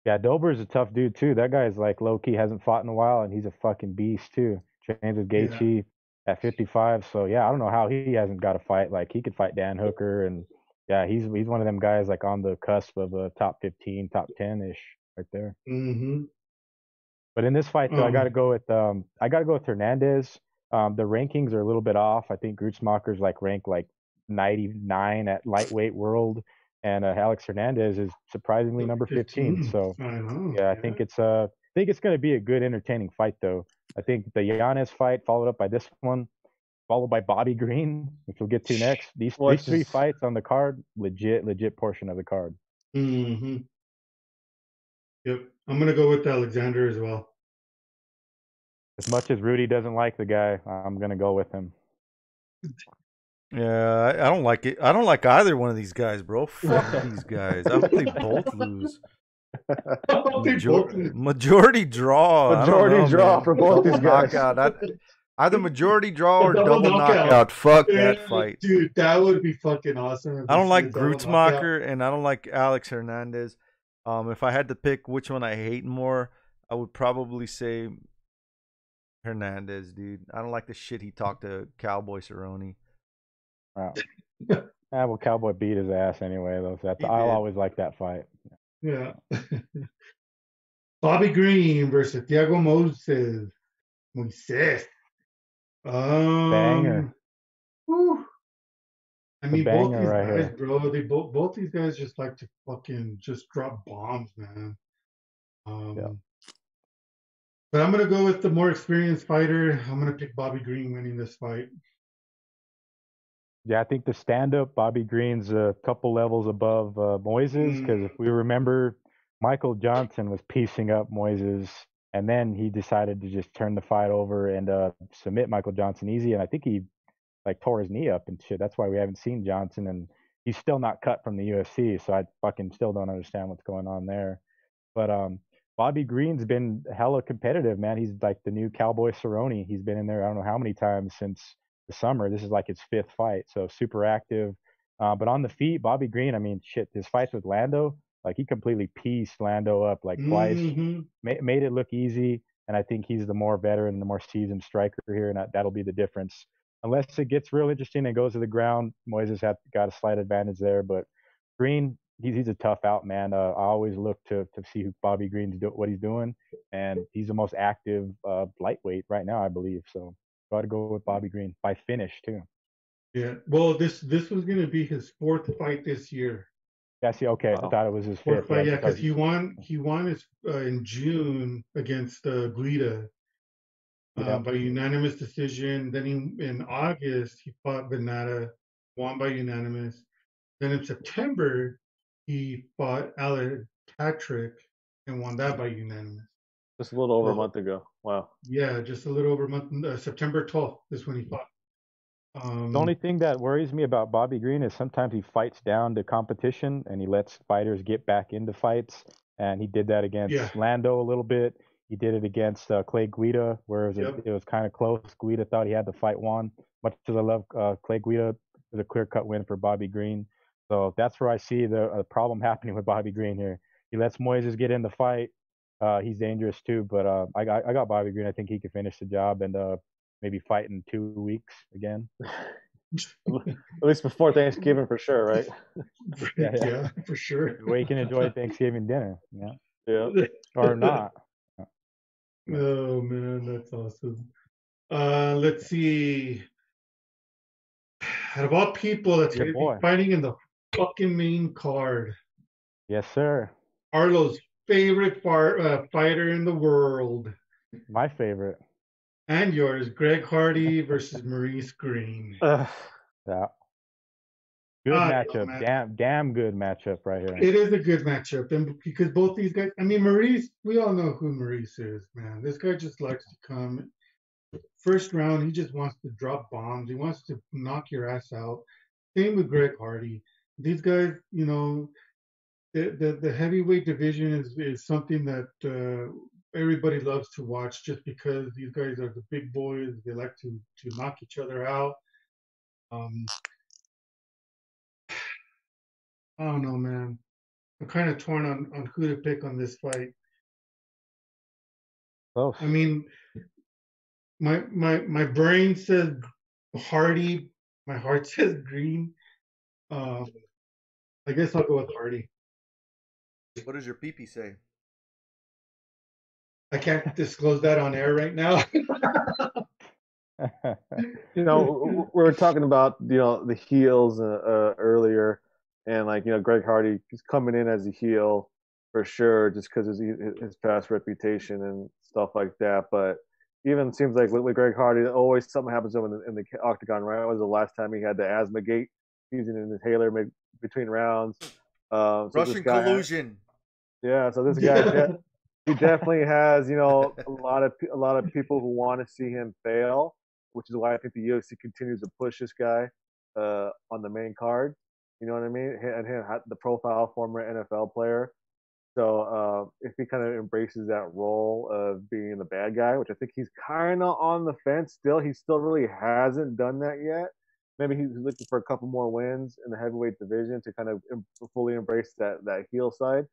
Yeah, Dober's a tough dude too. That guy's like low key hasn't fought in a while, and he's a fucking beast too. Trains with Yeah. Gaethje at 55. So yeah, I don't know how he hasn't got a fight. Like he could fight Dan Hooker, and yeah, he's he's one of them guys like on the cusp of a top 15, top 10 ish right there. hmm But in this fight though, I got to Um, go with um I got to go with Hernandez. Um, the rankings are a little bit off. I think Gruetzemacher's like ranked like 99 at lightweight world, and uh, Alex Hernandez is surprisingly number 15. So I know. yeah, I think it's uh, I think it's going to be a good, entertaining fight, though. I think the Yanez fight, followed up by this one, followed by Bobby Green, which we'll get to next. These, Well, these three just- fights on the card, legit, legit portion of the card. hmm Yep. I'm gonna go with Alexander as well. As much as Rudy doesn't like the guy, I'm going to go with him. Yeah, I, I don't like it. I don't like either one of these guys, bro. Fuck *laughs* these guys. I hope they both lose. *laughs* They Major- majority draw. Majority know, draw man. for both these guys. knockout. I, either majority draw or Double double, knockout. knockout. Fuck Yeah, that fight. Dude, that would be fucking awesome. I don't like see a double knockout. Gruetzemacher and I don't like Alex Hernandez. Um, if I had to pick which one I hate more, I would probably say Hernandez, dude. I don't like the shit he talked to Cowboy Cerrone. Wow. *laughs* ah, well, Cowboy beat his ass anyway, though. So that's, I'll did. always like that fight. Yeah. *laughs* Bobby Green versus Thiago Moses. Moises. Um, Banger. whew. I mean, both these right guys, here. bro. They both both these guys just like to fucking just drop bombs, man. Um, Yeah. But I'm gonna go with the more experienced fighter. I'm gonna pick Bobby Green winning this fight. Yeah, I think the stand up, Bobby Green's a couple levels above uh, Moises because if we remember, Michael Johnson was piecing up Moises and then he decided to just turn the fight over and uh, submit Michael Johnson easy. And I think he like tore his knee up and shit. That's why we haven't seen Johnson and he's still not cut from the UFC. So I fucking still don't understand what's going on there. But um, Bobby Green's been hella competitive, man. He's like the new Cowboy Cerrone. He's been in there, I don't know how many times since the summer. This is like his fifth fight, so super active. Uh, but on the feet, Bobby Green, I mean, shit, his fights with Lando, like he completely pieced Lando up like twice, Mhm. ma- made it look easy. And I think he's the more veteran, the more seasoned striker here, and that, that'll be the difference. Unless it gets real interesting and goes to the ground, Moises had got a slight advantage there. But Green, he's he's a tough out man. Uh, I always look to to see who Bobby Green's do, what he's doing, and he's the most active uh, lightweight right now, I believe. So got to go with Bobby Green by finish too. Yeah. Well, this this was gonna be his fourth fight this year. Yeah, see, okay, I thought it was his Fourth fifth. fight, yeah, because because- he won he won his uh, in June against uh, Guida uh, Yeah. by unanimous decision. Then he, in August he fought Vannata, won by unanimous. Then in September he fought Alan Patrick and won that by unanimous. Just a little over a month ago. Wow. Yeah, just a little over a month. Uh, September twelfth is when he fought. Um, The only thing that worries me about Bobby Green is sometimes he fights down to competition and he lets fighters get back into fights. And he did that against Yeah. Lando a little bit. He did it against uh, Clay Guida, where it was, Yep. it was kind of close. Guida thought he had the fight won. Much as I love uh, Clay Guida, it was a clear cut win for Bobby Green. So that's where I see the uh, problem *laughs* happening with Bobby Green here. He lets Moises get in the fight. Uh, he's dangerous too, but uh, I got I got Bobby Green. I think he could finish the job and uh, maybe fight in two weeks again. *laughs* At least before Thanksgiving for sure, right? *laughs* yeah, Yeah, yeah. for sure. you can enjoy Thanksgiving dinner, yeah, Yeah. or not. *laughs* Oh man, that's awesome. Uh, let's see. Out of all people that's going to be fighting in the fucking main card, Yes, sir. Arlo's favorite far, uh, fighter in the world, My favorite. and yours, Greg Hardy *laughs* versus Maurice Greene. Ugh. Yeah. Good Ah, matchup. Damn, damn good matchup right here. It is a good matchup, and because both these guys, I mean, Maurice, we all know who Maurice is, man. This guy just likes to come. First round, he just wants to drop bombs. He wants to knock your ass out. Same with Greg Hardy. These guys, you know, the the, the heavyweight division is, is something that uh, everybody loves to watch just because these guys are the big boys. They like to to knock each other out. Um, I don't know, man. I'm kind of torn on, on who to pick on this fight. Close. I mean, my my my brain says Hardy, my heart *laughs* says Green. Um, I guess I'll go with Hardy. What does your PP say? I can't disclose that on air right now. *laughs* you know, w- w- we were talking about you know the heels uh, uh, earlier, and like you know Greg Hardy is coming in as a heel for sure, just because his his past reputation and stuff like that. But even seems like with, with Greg Hardy, always something happens to him in the, in the octagon. Right? When was the last time he had the asthma gate using an inhaler mid- between rounds? Um, so Russian guy- collusion. Yeah, so this guy de- *laughs* he definitely has, you know, a lot of a lot of people who want to see him fail, which is why I think the UFC continues to push this guy uh, on the main card. You know what I mean? And him, the profile former NFL player. So uh, if he kind of embraces that role of being the bad guy, which I think he's kind of on the fence still, he still really hasn't done that yet. Maybe he's looking for a couple more wins in the heavyweight division to kind of fully embrace that that heel side.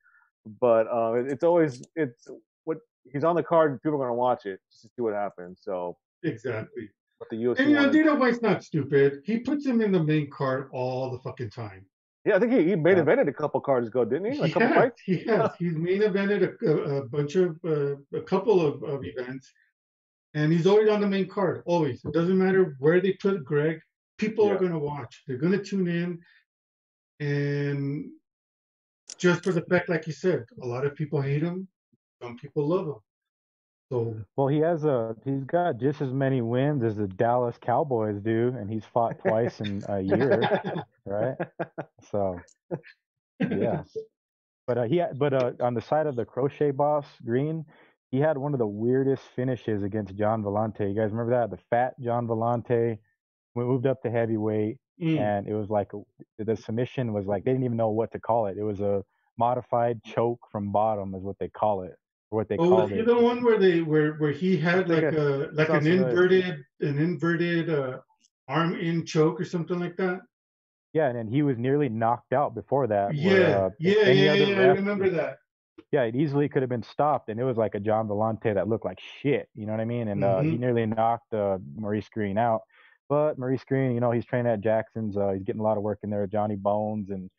But uh, it, it's always it's what he's on the card. People are going to watch it just to see what happens. So, exactly. but the UFC. And you know, wanted- Dana White's not stupid. He puts him in the main card all the fucking time. yeah, I think he, he main Yeah. evented a couple cards ago, didn't he? He a couple has, fights. *laughs* he has. He's main evented a, a, a bunch of uh, a couple of, of events, and he's always on the main card. Always. It doesn't matter where they put Greg. People are going to watch. They're going to tune in, and just for the fact, like you said, a lot of people hate him. Some people love him. So Well, he has a he's got just as many wins as the Dallas Cowboys do, and he's fought *laughs* twice in a year, right? So, yeah. But uh, he but uh, on the side of the crochet boss Green, he had one of the weirdest finishes against Gian Villante. You guys remember that? The fat Gian Villante moved up to heavyweight, mm, and it was like the submission was like they didn't even know what to call it. It was a modified choke from bottom, is what they call it, or what they oh, was called he it. the one where they where where he had like a like an inverted an inverted uh, arm in choke or something like that? Yeah, and then he was nearly knocked out before that. Yeah, where, uh, yeah, yeah, yeah. I remember that. Yeah, it easily could have been stopped, and it was like a Gian Villante that looked like shit. You know what I mean? And uh, he Mhm. nearly knocked uh, Maurice Greene out. But Maurice Greene, you know, he's training at Jackson's. Uh, he's getting a lot of work in there with Johnny Bones and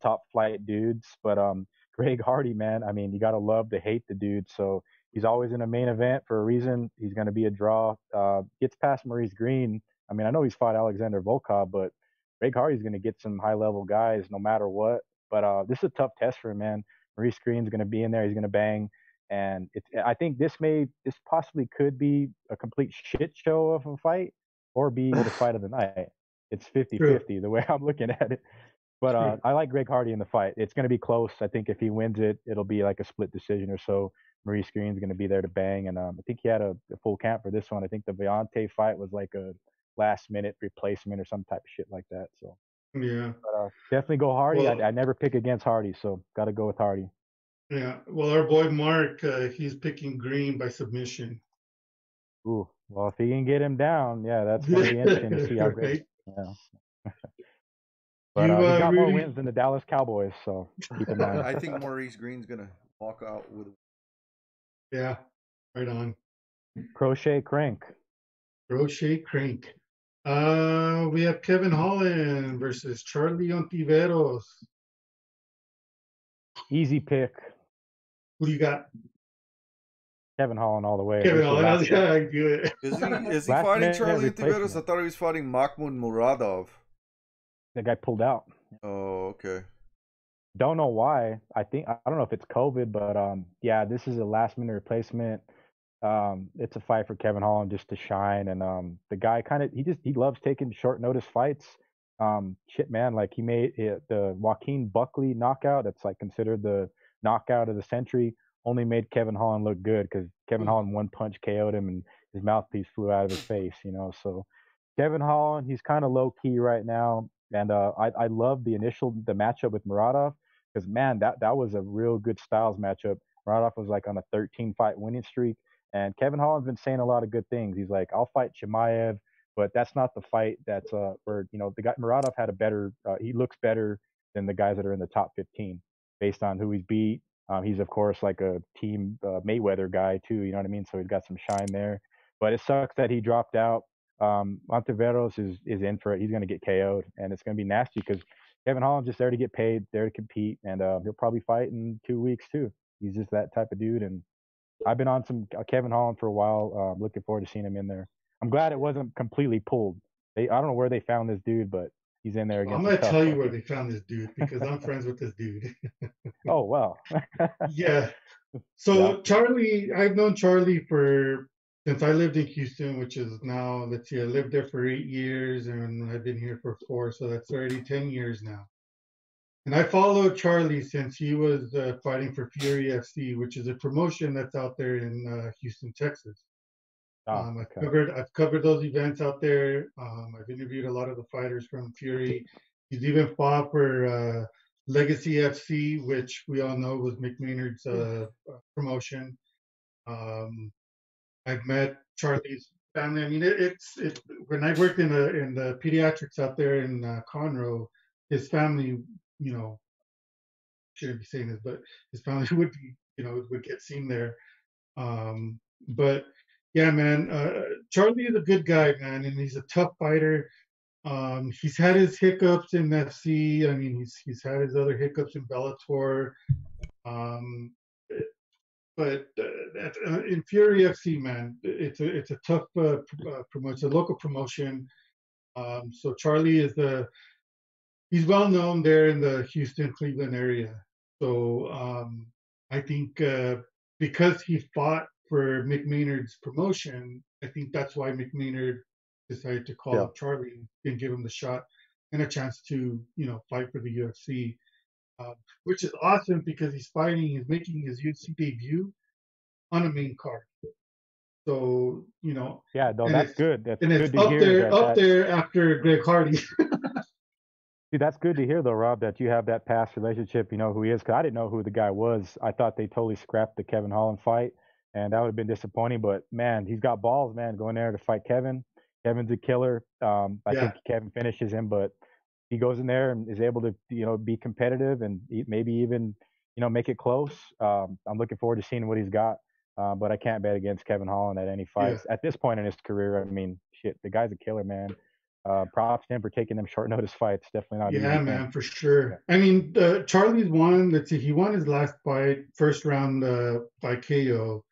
top flight dudes. But um, *laughs* Greg Hardy, man, I mean, you gotta love to hate the dude. So he's always in a main event for a reason. He's gonna be a draw. Uh, gets past Maurice Greene. I mean, I know he's fought Alexander Volkov, but Greg Hardy's gonna get some high level guys no matter what. But uh, this is a tough test for him, man. Maurice Greene's to be in there. He's to bang, and. I think this may, this possibly could be a complete shit show of a fight, or be the *laughs* fight of the night. It's 50-50 the *laughs* way I'm looking at it. But uh, I like Greg Hardy in the fight. It's going to be close. I think if he wins it, it'll be like a split decision or so. Maurice Greene's going to be there to bang, and um, I think he had a, a full camp for this one. I think the Villante fight was like a last minute replacement or some type of shit like that. So Yeah, but, uh, definitely go Hardy. Well- I, I never pick against Hardy, so got to go with Hardy. yeah. Well, our boy Mark, uh, he's picking Green by submission. Ooh, well, if he can get him down, yeah, that's gonna be *laughs* interesting to see how great. Right? *laughs* Yeah. but You, uh, he's uh, got more wins than the Dallas Cowboys, so keep in mind. *laughs* I think Maurice Greene's gonna walk out with. Yeah, right on. Crochet Crank. Crochet Crank. Uh, we have Kevin Holland versus Charlie Ontiveros. Easy pick. Who do you got? Kevin Holland all the way. Kevin is Holland. I was last- gonna do it. Is he *laughs* is he fighting Charlie Ontiveros? I thought he was fighting Mahmoud Muradov. That guy pulled out. Oh, okay. Don't know why. I think I don't know if it's COVID, but um, yeah, this is a last minute replacement. Um, it's a fight for Kevin Holland just to shine, and um, the guy kind of he just he loves taking short notice fights. Um, shit, man, like he made it, the Joaquin Buckley knockout. That's like considered the knockout of the century. Only made Kevin Holland look good because Kevin Holland one punch KO'd him, and his mouthpiece flew out of his face. You know, so Kevin Holland, he's kind of low key right now, and uh, I I love the initial the matchup with Muradov because man, that that was a real good styles matchup. Muradov was like on a 13 fight winning streak, and Kevin Holland's been saying a lot of good things. He's like, I'll fight Chimaev, but that's not the fight that's uh where you know the guy Muradov had a better uh, he looks better than the guys that are in the top 15 based on who he's beat. Um, he's of course like a team uh, Mayweather guy too, you know what I mean? So he's got some shine there. But it sucks that he dropped out. Um, Ontiveros is is in for it. He's going to get KO'd, and it's going to be nasty because Kevin Holland's just there to get paid, there to compete, and uh, he'll probably fight in two weeks too. He's just that type of dude, and I've been on some uh, Kevin Holland for a while. Uh, looking forward to seeing him in there. I'm glad it wasn't completely pulled. They, I don't know where they found this dude, but he's in there again. I'm gonna tell you where they found this dude because I'm friends with this dude. *laughs* oh wow. yeah. *laughs* So yeah. Charlie, I've known Charlie for since I lived in Houston, which is now let's see, I lived there for eight years and I've been here for four, so that's already ten years now. And I followed Charlie since he was uh, fighting for Fury FC, which is a promotion that's out there in uh, Houston, Texas. Oh, um, I've okay. covered I've covered those events out there. Um, I've interviewed a lot of the fighters from Fury. He's even fought for uh, Legacy FC, which we all know was Mick Maynard's uh, uh, promotion. Um, I've met Charlie's family. I mean, it, it's it, when I worked in the in the pediatrics out there in uh, Conroe, his family, you know, shouldn't be saying this, but his family *laughs* would be, you know, would get seen there. Um, but yeah, man. Uh, Charlie is a good guy, man, and he's a tough fighter. Um, he's had his hiccups in FC. I mean, he's he's had his other hiccups in Bellator. Um, but uh, uh, in Fury FC, man, it's a it's a tough uh, uh, promotion, a local promotion. Um, so Charlie is the he's well known there in the Houston, Cleveland area. So um, I think uh, because he fought for Mick Maynard's promotion, I think that's why McMaynard decided to call yeah. up Charlie and give him the shot and a chance to, you know, fight for the UFC, uh, which is awesome because he's fighting, he's making his UFC debut on a main card. So, you know. Yeah, no, that's good. That's and good it's up there, that, up that... there after Greg Hardy. *laughs* See, that's good to hear, though, Rob, that you have that past relationship. You know who he is. Because I didn't know who the guy was. I thought they totally scrapped the Kevin Holland fight and that would have been disappointing. But man, he's got balls, man, going there to fight Kevin. Kevin's a killer. Um, I yeah. think Kevin finishes him, but he goes in there and is able to, you know, be competitive and maybe even, you know, make it close. Um, I'm looking forward to seeing what he's got. Uh, but I can't bet against Kevin Holland at any fights yeah. at this point in his career. I mean, shit, the guy's a killer, man. Uh, props to him for taking them short *laughs* notice fights. Definitely not. Yeah, man, man, for sure. I mean, uh, Charlie's won. Let's see, he won his last fight, first round uh, by KO.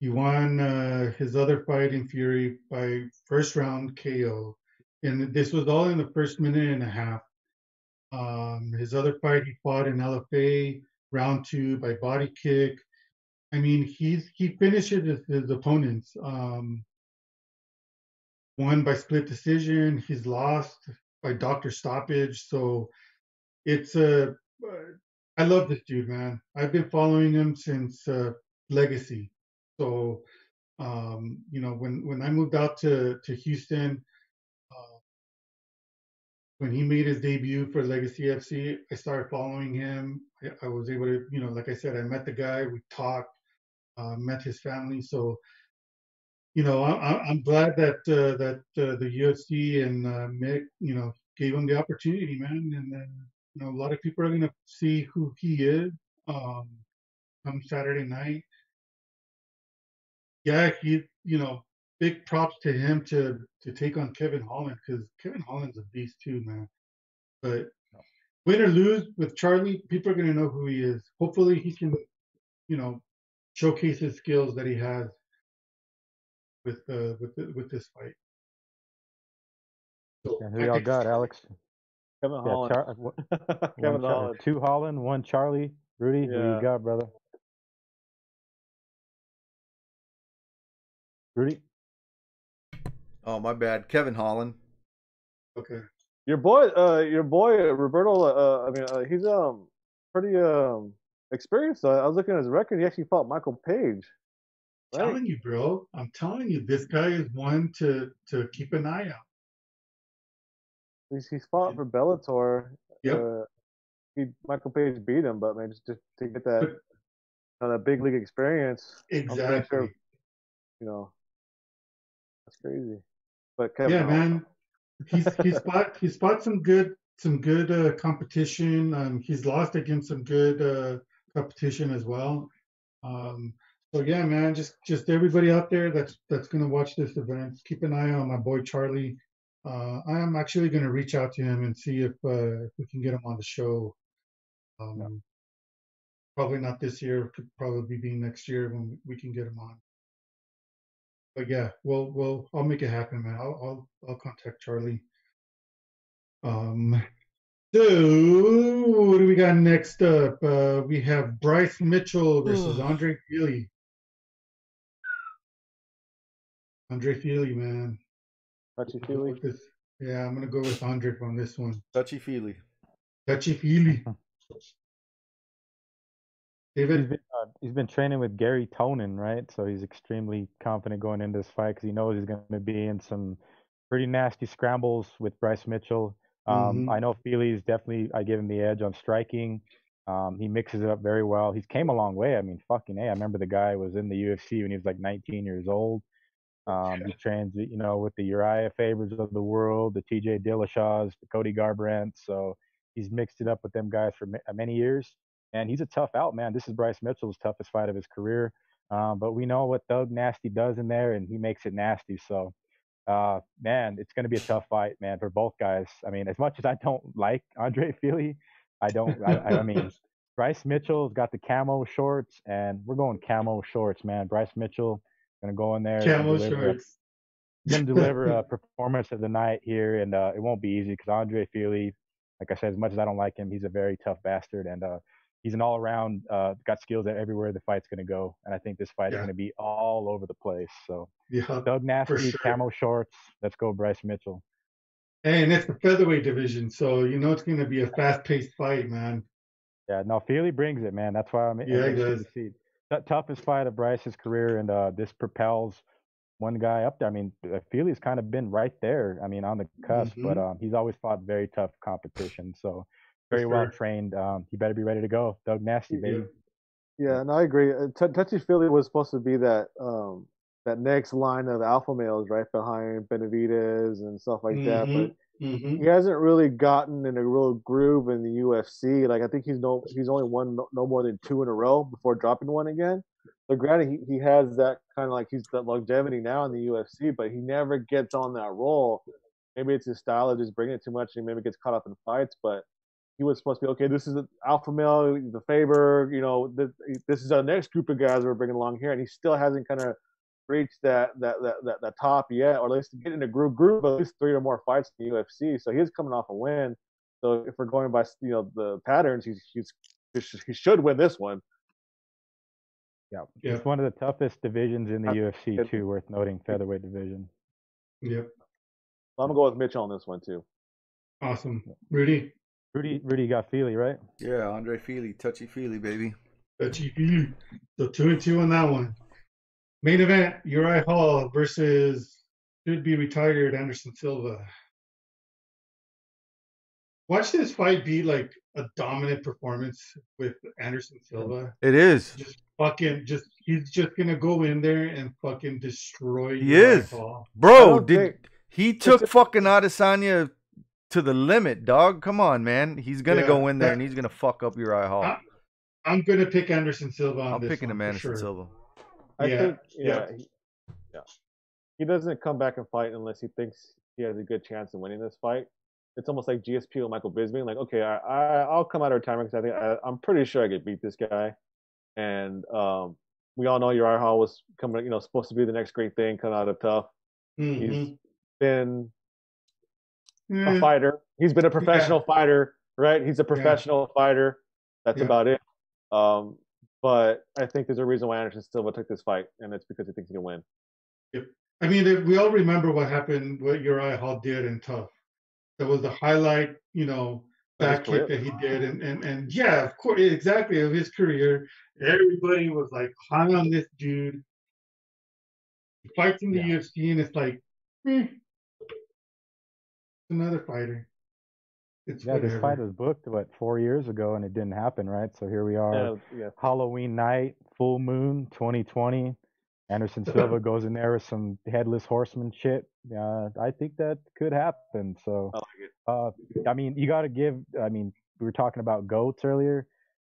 He won uh, his other fight in Fury by first round KO, and this was all in the first minute and a half. Um, his other fight, he fought in LFA round two by body kick. I mean, he's he finishes his, his opponents. Um, won by split decision. He's lost by doctor stoppage. So it's a. Uh, I love this dude, man. I've been following him since uh, Legacy. So, um, you know, when when I moved out to to Houston, uh, when he made his debut for Legacy FC, I started following him. I, I, was able to, you know, like I said, I met the guy, we talked, uh, met his family. So, you know, I, am glad that uh, that uh, the UFC and uh, Mick, you know, gave him the opportunity, man. And then, you know, a lot of people are gonna see who he is um, come Saturday night yeah, he, you know, big props to him to to take on Kevin Holland because Kevin Holland's a beast too, man. But win or lose with Charlie, people are gonna know who he is. Hopefully, he can, you know, showcase his skills that he has with uh with the, with this fight. So, and who y'all got, Alex? Kevin yeah, Holland. Char- *laughs* Kevin Holland. Two Holland, one Charlie. Rudy, yeah. who you got, brother? Rudy. Oh my bad, Kevin Holland. Okay. Your boy, uh, your boy Roberto. Uh, I mean, uh, he's um pretty um experienced. Uh, I was looking at his record. He actually fought Michael Page. Right? Telling you, bro. I'm telling you, this guy is one to to keep an eye out. He's he's fought for Bellator. Yep. Uh, he Michael Page beat him, but man, just just to get that But- you know, that big league experience, pretty Exactly. sure- you know, that's crazy. But Kevin, yeah, man. He's he's *laughs* fought he's fought some good some good uh, competition. Um, he's lost against some good uh, competition as well. Um, so yeah, man, just just everybody out there that's that's gonna watch this event, keep an eye on my boy Charlie. Uh, I am actually gonna reach out to him and see if uh, if we can get him on the show. Um, Probably not this year. Could probably be next year when we can get him on. But yeah, we'll we'll I'll make it happen, man. I'll I'll I'll contact Charlie. Um, so what do we got next up? Uh, we have Bryce Mitchell versus Andre Fili. Andre Fili, man. touchy feely. Yeah, I'm gonna go with Andre on this one. Touchy feely. Touchy Feely. *laughs* He's David, been uh, he's been training with Garry Tonon, right? So he's extremely confident going into this fight because he knows he's going to be in some pretty nasty scrambles with Bryce Mitchell. Um, Mhm. I know Fili's definitely. I give him the edge on striking. Um, he mixes it up very well. He's came a long way. I mean, fucking a. I remember the guy was in the UFC when he was like 19 years old. Um, he trains, you know, with the Urijah Fabers of the world, the T.J. Dillashaws, the Cody Garbrandt. So he's mixed it up with them guys for ma- many years and he's a tough out man. This is Bryce Mitchell's toughest fight of his career. Um, but we know what Thug Nasty does in there, and he makes it nasty. So, uh, man, it's going to be a tough fight, man, for both guys. I mean, as much as I don't like Andre *laughs* Fili, I don't. I, I mean, Bryce Mitchell's got the camo shorts, and we're going camo shorts, man. Bryce Mitchell going to go in there, camo shorts. going to deliver a *laughs* performance of the night here, and uh, it won't be easy because Andre Fili, like I said, as much as I don't like him, he's a very tough bastard, and uh, he's an all-around, uh, got skills at everywhere the fight's going to go, and I think this fight is going to be all over the place. So, Yeah. Thug Nasty, sure. camo shorts, let's go, Bryce Mitchell. And it's the featherweight division, so you know it's going to be a fast-paced fight, man. Yeah, no, Fili brings it, man. That's why I'm Yeah, he does. to see. The toughest fight of Bryce's career, and uh, this propels one guy up there. I mean, uh, Fili's kind of been right there. I mean, on the cusp, but um, he's always fought very tough competition. So very well trained. Um, he better be ready to go. Thug Nasty, baby. Yeah, no, I agree. T- Touchy Philly was supposed to be that um that next line of alpha males right behind Benavidez and stuff like that, but hmm he hasn't really gotten in a real groove in the UFC. Like I think he's no he's only won no, no more than two in a row before dropping one again. So granted, he, he has that kind of like he's that longevity now in the UFC, but he never gets on that roll. Maybe it's his style of just bringing it too much, and he maybe gets caught up in fights. But he was supposed to be okay. This is the alpha male, the Faber. You know, this, this is our next group of guys we're bringing along here, and he still hasn't kind of reached that that, that that that top yet, or at least get in a group group of at least three or more fights in the UFC. So he's coming off a win. So if we're going by you know the patterns, he's he's he should win this one. Yeah. Yeah. It's one of the toughest divisions in the Uh, UFC it- too, worth noting, featherweight division. Yep. So I'm gonna go with Mitch on this one too. Awesome. Rudy, Rudy Rudy got Fili, right? Yeah, Andre Fili, touchy feely, baby. touchy feely. So two and two on that one. Main event: Uriah Hall versus should be retired Anderson Silva. Watch this fight be like a dominant performance with Anderson Silva. It is. Just fucking, just he's just gonna go in there and fucking destroy. He Uriah is. Hall. Bro, don't did think- he took fucking Adesanya to the limit, dog? Come on, man. He's gonna Yeah, go in there that- and he's gonna fuck up Uriah Hall. I- I'm gonna pick Anderson Silva on I'm this picking one him for Anderson sure. Silva. I Yeah, think yeah. yeah, He, yeah. He doesn't come back and fight unless he thinks he has a good chance of winning this fight. It's almost like GSP with Michael Bisping. Like, okay, I, I I'll come out of retirement because I think I, I'm pretty sure I could beat this guy. And um, we all know Uriah Hall was coming, you know, supposed to be the next great thing coming out of TUF. Mhm. He's been Yeah. a fighter. He's been a professional fighter, right? He's a professional fighter. That's Yeah. about it. Um, but I think there's a reason why Anderson Silva took this fight, and it's because he thinks he can win. Yep. I mean, if we all remember what happened, what Uriah Hall did in TUF. That was the highlight, you know, back kick that he did, and and and yeah, of course, exactly of his career. Everybody was like high on this dude. He fights in the Yeah. UFC, and it's like, hmm, another fighter. It's Yeah, this fight was booked what four years ago, and it didn't happen, right? So here we are, Yeah, yeah. Halloween night, full moon, 2020. Anderson *laughs* Silva goes in there with some headless horseman shit. Uh, I think that could happen. So, I like uh, I mean, you got to give. I mean, we were talking about goats earlier.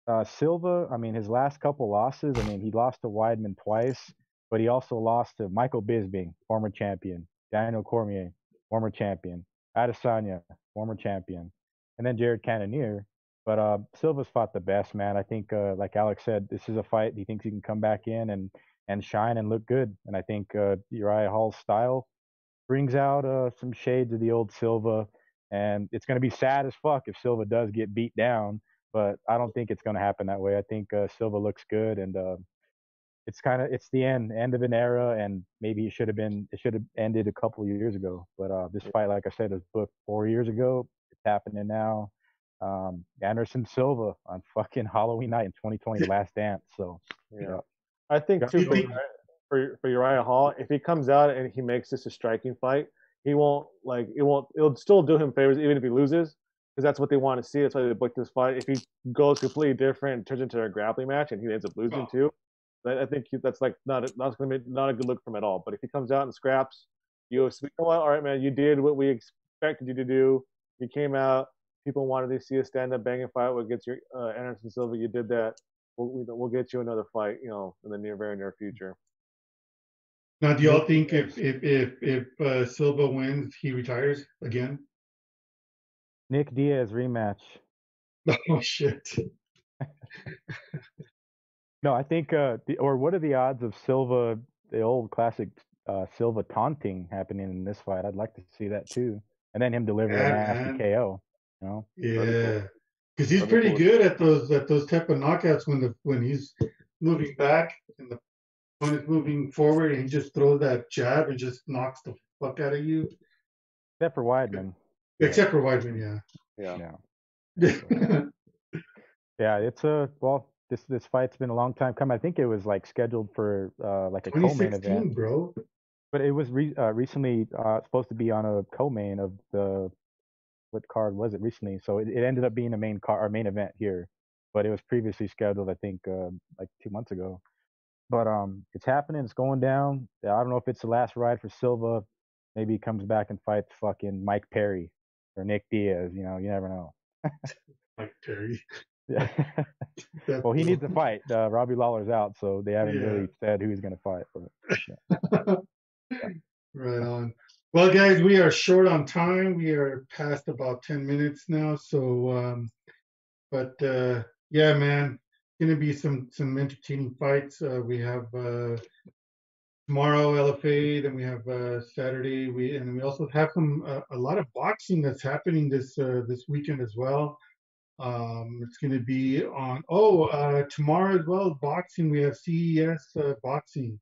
Uh, Silva, I mean, his last couple losses. I mean, he lost to Weidman twice, but he also lost to Michael Bisping, former champion, Daniel Cormier, former champion, Adesanya, former champion, and then Jared Cannonier. But uh, Silva's fought the best, man. I think, uh, like Alex said, this is a fight. He thinks he can come back in and and shine and look good. And I think uh, Uriah Hall's style brings out uh, some shades of the old Silva. And it's going to be sad as fuck if Silva does get beat down. But I don't think it's going to happen that way. I think uh, Silva looks good, and uh, it's kind of it's the end end of an era. And maybe it should have been it should have ended a couple of years ago. But uh, this fight, like I said, was booked four years ago. It's happening now. Um, Anderson Silva on *laughs* fucking Halloween night in 2020, Last Dance. So Yeah. I think too for, Uriah- for for Uriah Hall, if he comes out and he makes this a striking fight, he won't like it won't it'll still do him favors even if he loses because that's what they want to see. That's why they booked this fight. If he goes completely different turns into a grappling match and he ends up losing Oh. too, I think that's like not a, not gonna be not a good look for him at all. But if he comes out and scraps, you you know what? All right, man, you did what we expected you to do. You came out. People wanted to see a stand-up banging fight against your uh, Anderson Silva. You did that. We'll, we- we'll get you another fight, you know, in the near, very near future. Now, do y'all think if if if if uh, Silva wins, he retires again? Nick Diaz rematch. *laughs* Oh shit! *laughs* No, I think, uh, the, or what are the odds of Silva, the old classic uh, Silva taunting happening in this fight? I'd like to see that too, and then him deliver Yeah, a nasty man. KO. You know, Yeah, because he's That'd pretty cool. good at those at those type of knockouts when the when he's moving back and the when it's moving forward and he just throws that jab and just knocks the fuck out of you. except for Weidman. Except for Weidman, Yeah. Yeah, yeah. *laughs* yeah. It's a well, this this fight's been a long time coming. I think it was like scheduled for uh, like a co-main event. bro. But it was re- uh, recently uh, supposed to be on a co-main of the what card was it recently? So it, it ended up being a main car or main event here, but it was previously scheduled I think uh, like two months ago. But um, it's happening. It's going down. I don't know if it's the last ride for Silva. Maybe he comes back and fights fucking Mike Perry or Nick Diaz. You know, you never know. *laughs* Like Terry. Yeah. Well, he needs to fight. Uh, Robbie Lawler's out, so they haven't Yeah. really said who he's going to fight. But *laughs* Right on. Well, guys, we are short on time. We are past about 10 minutes now. So, um, but uh, yeah, man, going to be some some entertaining fights. Uh, we have uh, tomorrow LFA, then we have uh, Saturday. We and we also have some uh, a lot of boxing that's happening this uh, this weekend as well. Um, it's going to be on oh uh, tomorrow as well. Boxing. We have CES uh, boxing.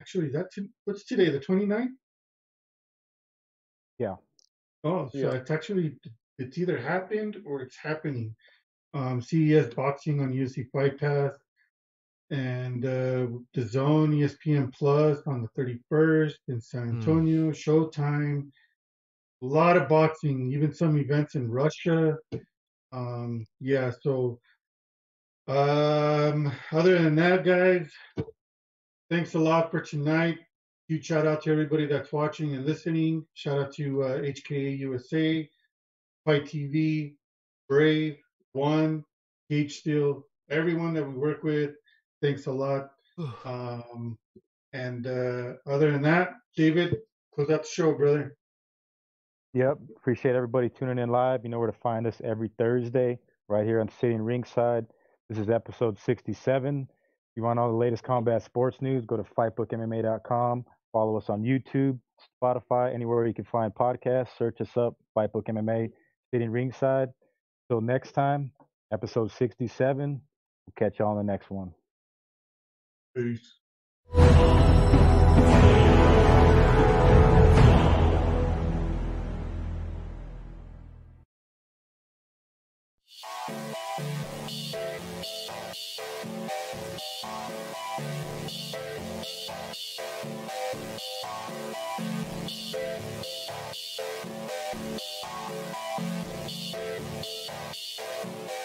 Actually, that's what's today, the 29th? Yeah. Oh, so Yeah. it's actually it's either happened or it's happening. Um, CES boxing on UFC Fight Pass and uh, the Zone ESPN Plus on the 31st in San Hmm. Antonio. Showtime. A lot of boxing, even some events in Russia. Um, yeah, so um, other than that, guys, thanks a lot for tonight. Huge shout out to everybody that's watching and listening. Shout out to uh, HKA USA, Fight TV, Brave, One, Gage Steel, everyone that we work with. Thanks a lot. Um, and uh, other than that, David, close out the show, brother. Yep. Appreciate everybody tuning in live. You know where to find us every Thursday, right here on Sitting Ringside. This is episode 67. If you want all the latest combat sports news, go to fightbookmma.com. Follow us on YouTube, Spotify, anywhere you can find podcasts. Search us up, Fightbook MMA, Sitting Ringside. Till next time, episode 67. We'll catch y'all on the next one. Peace. Ah.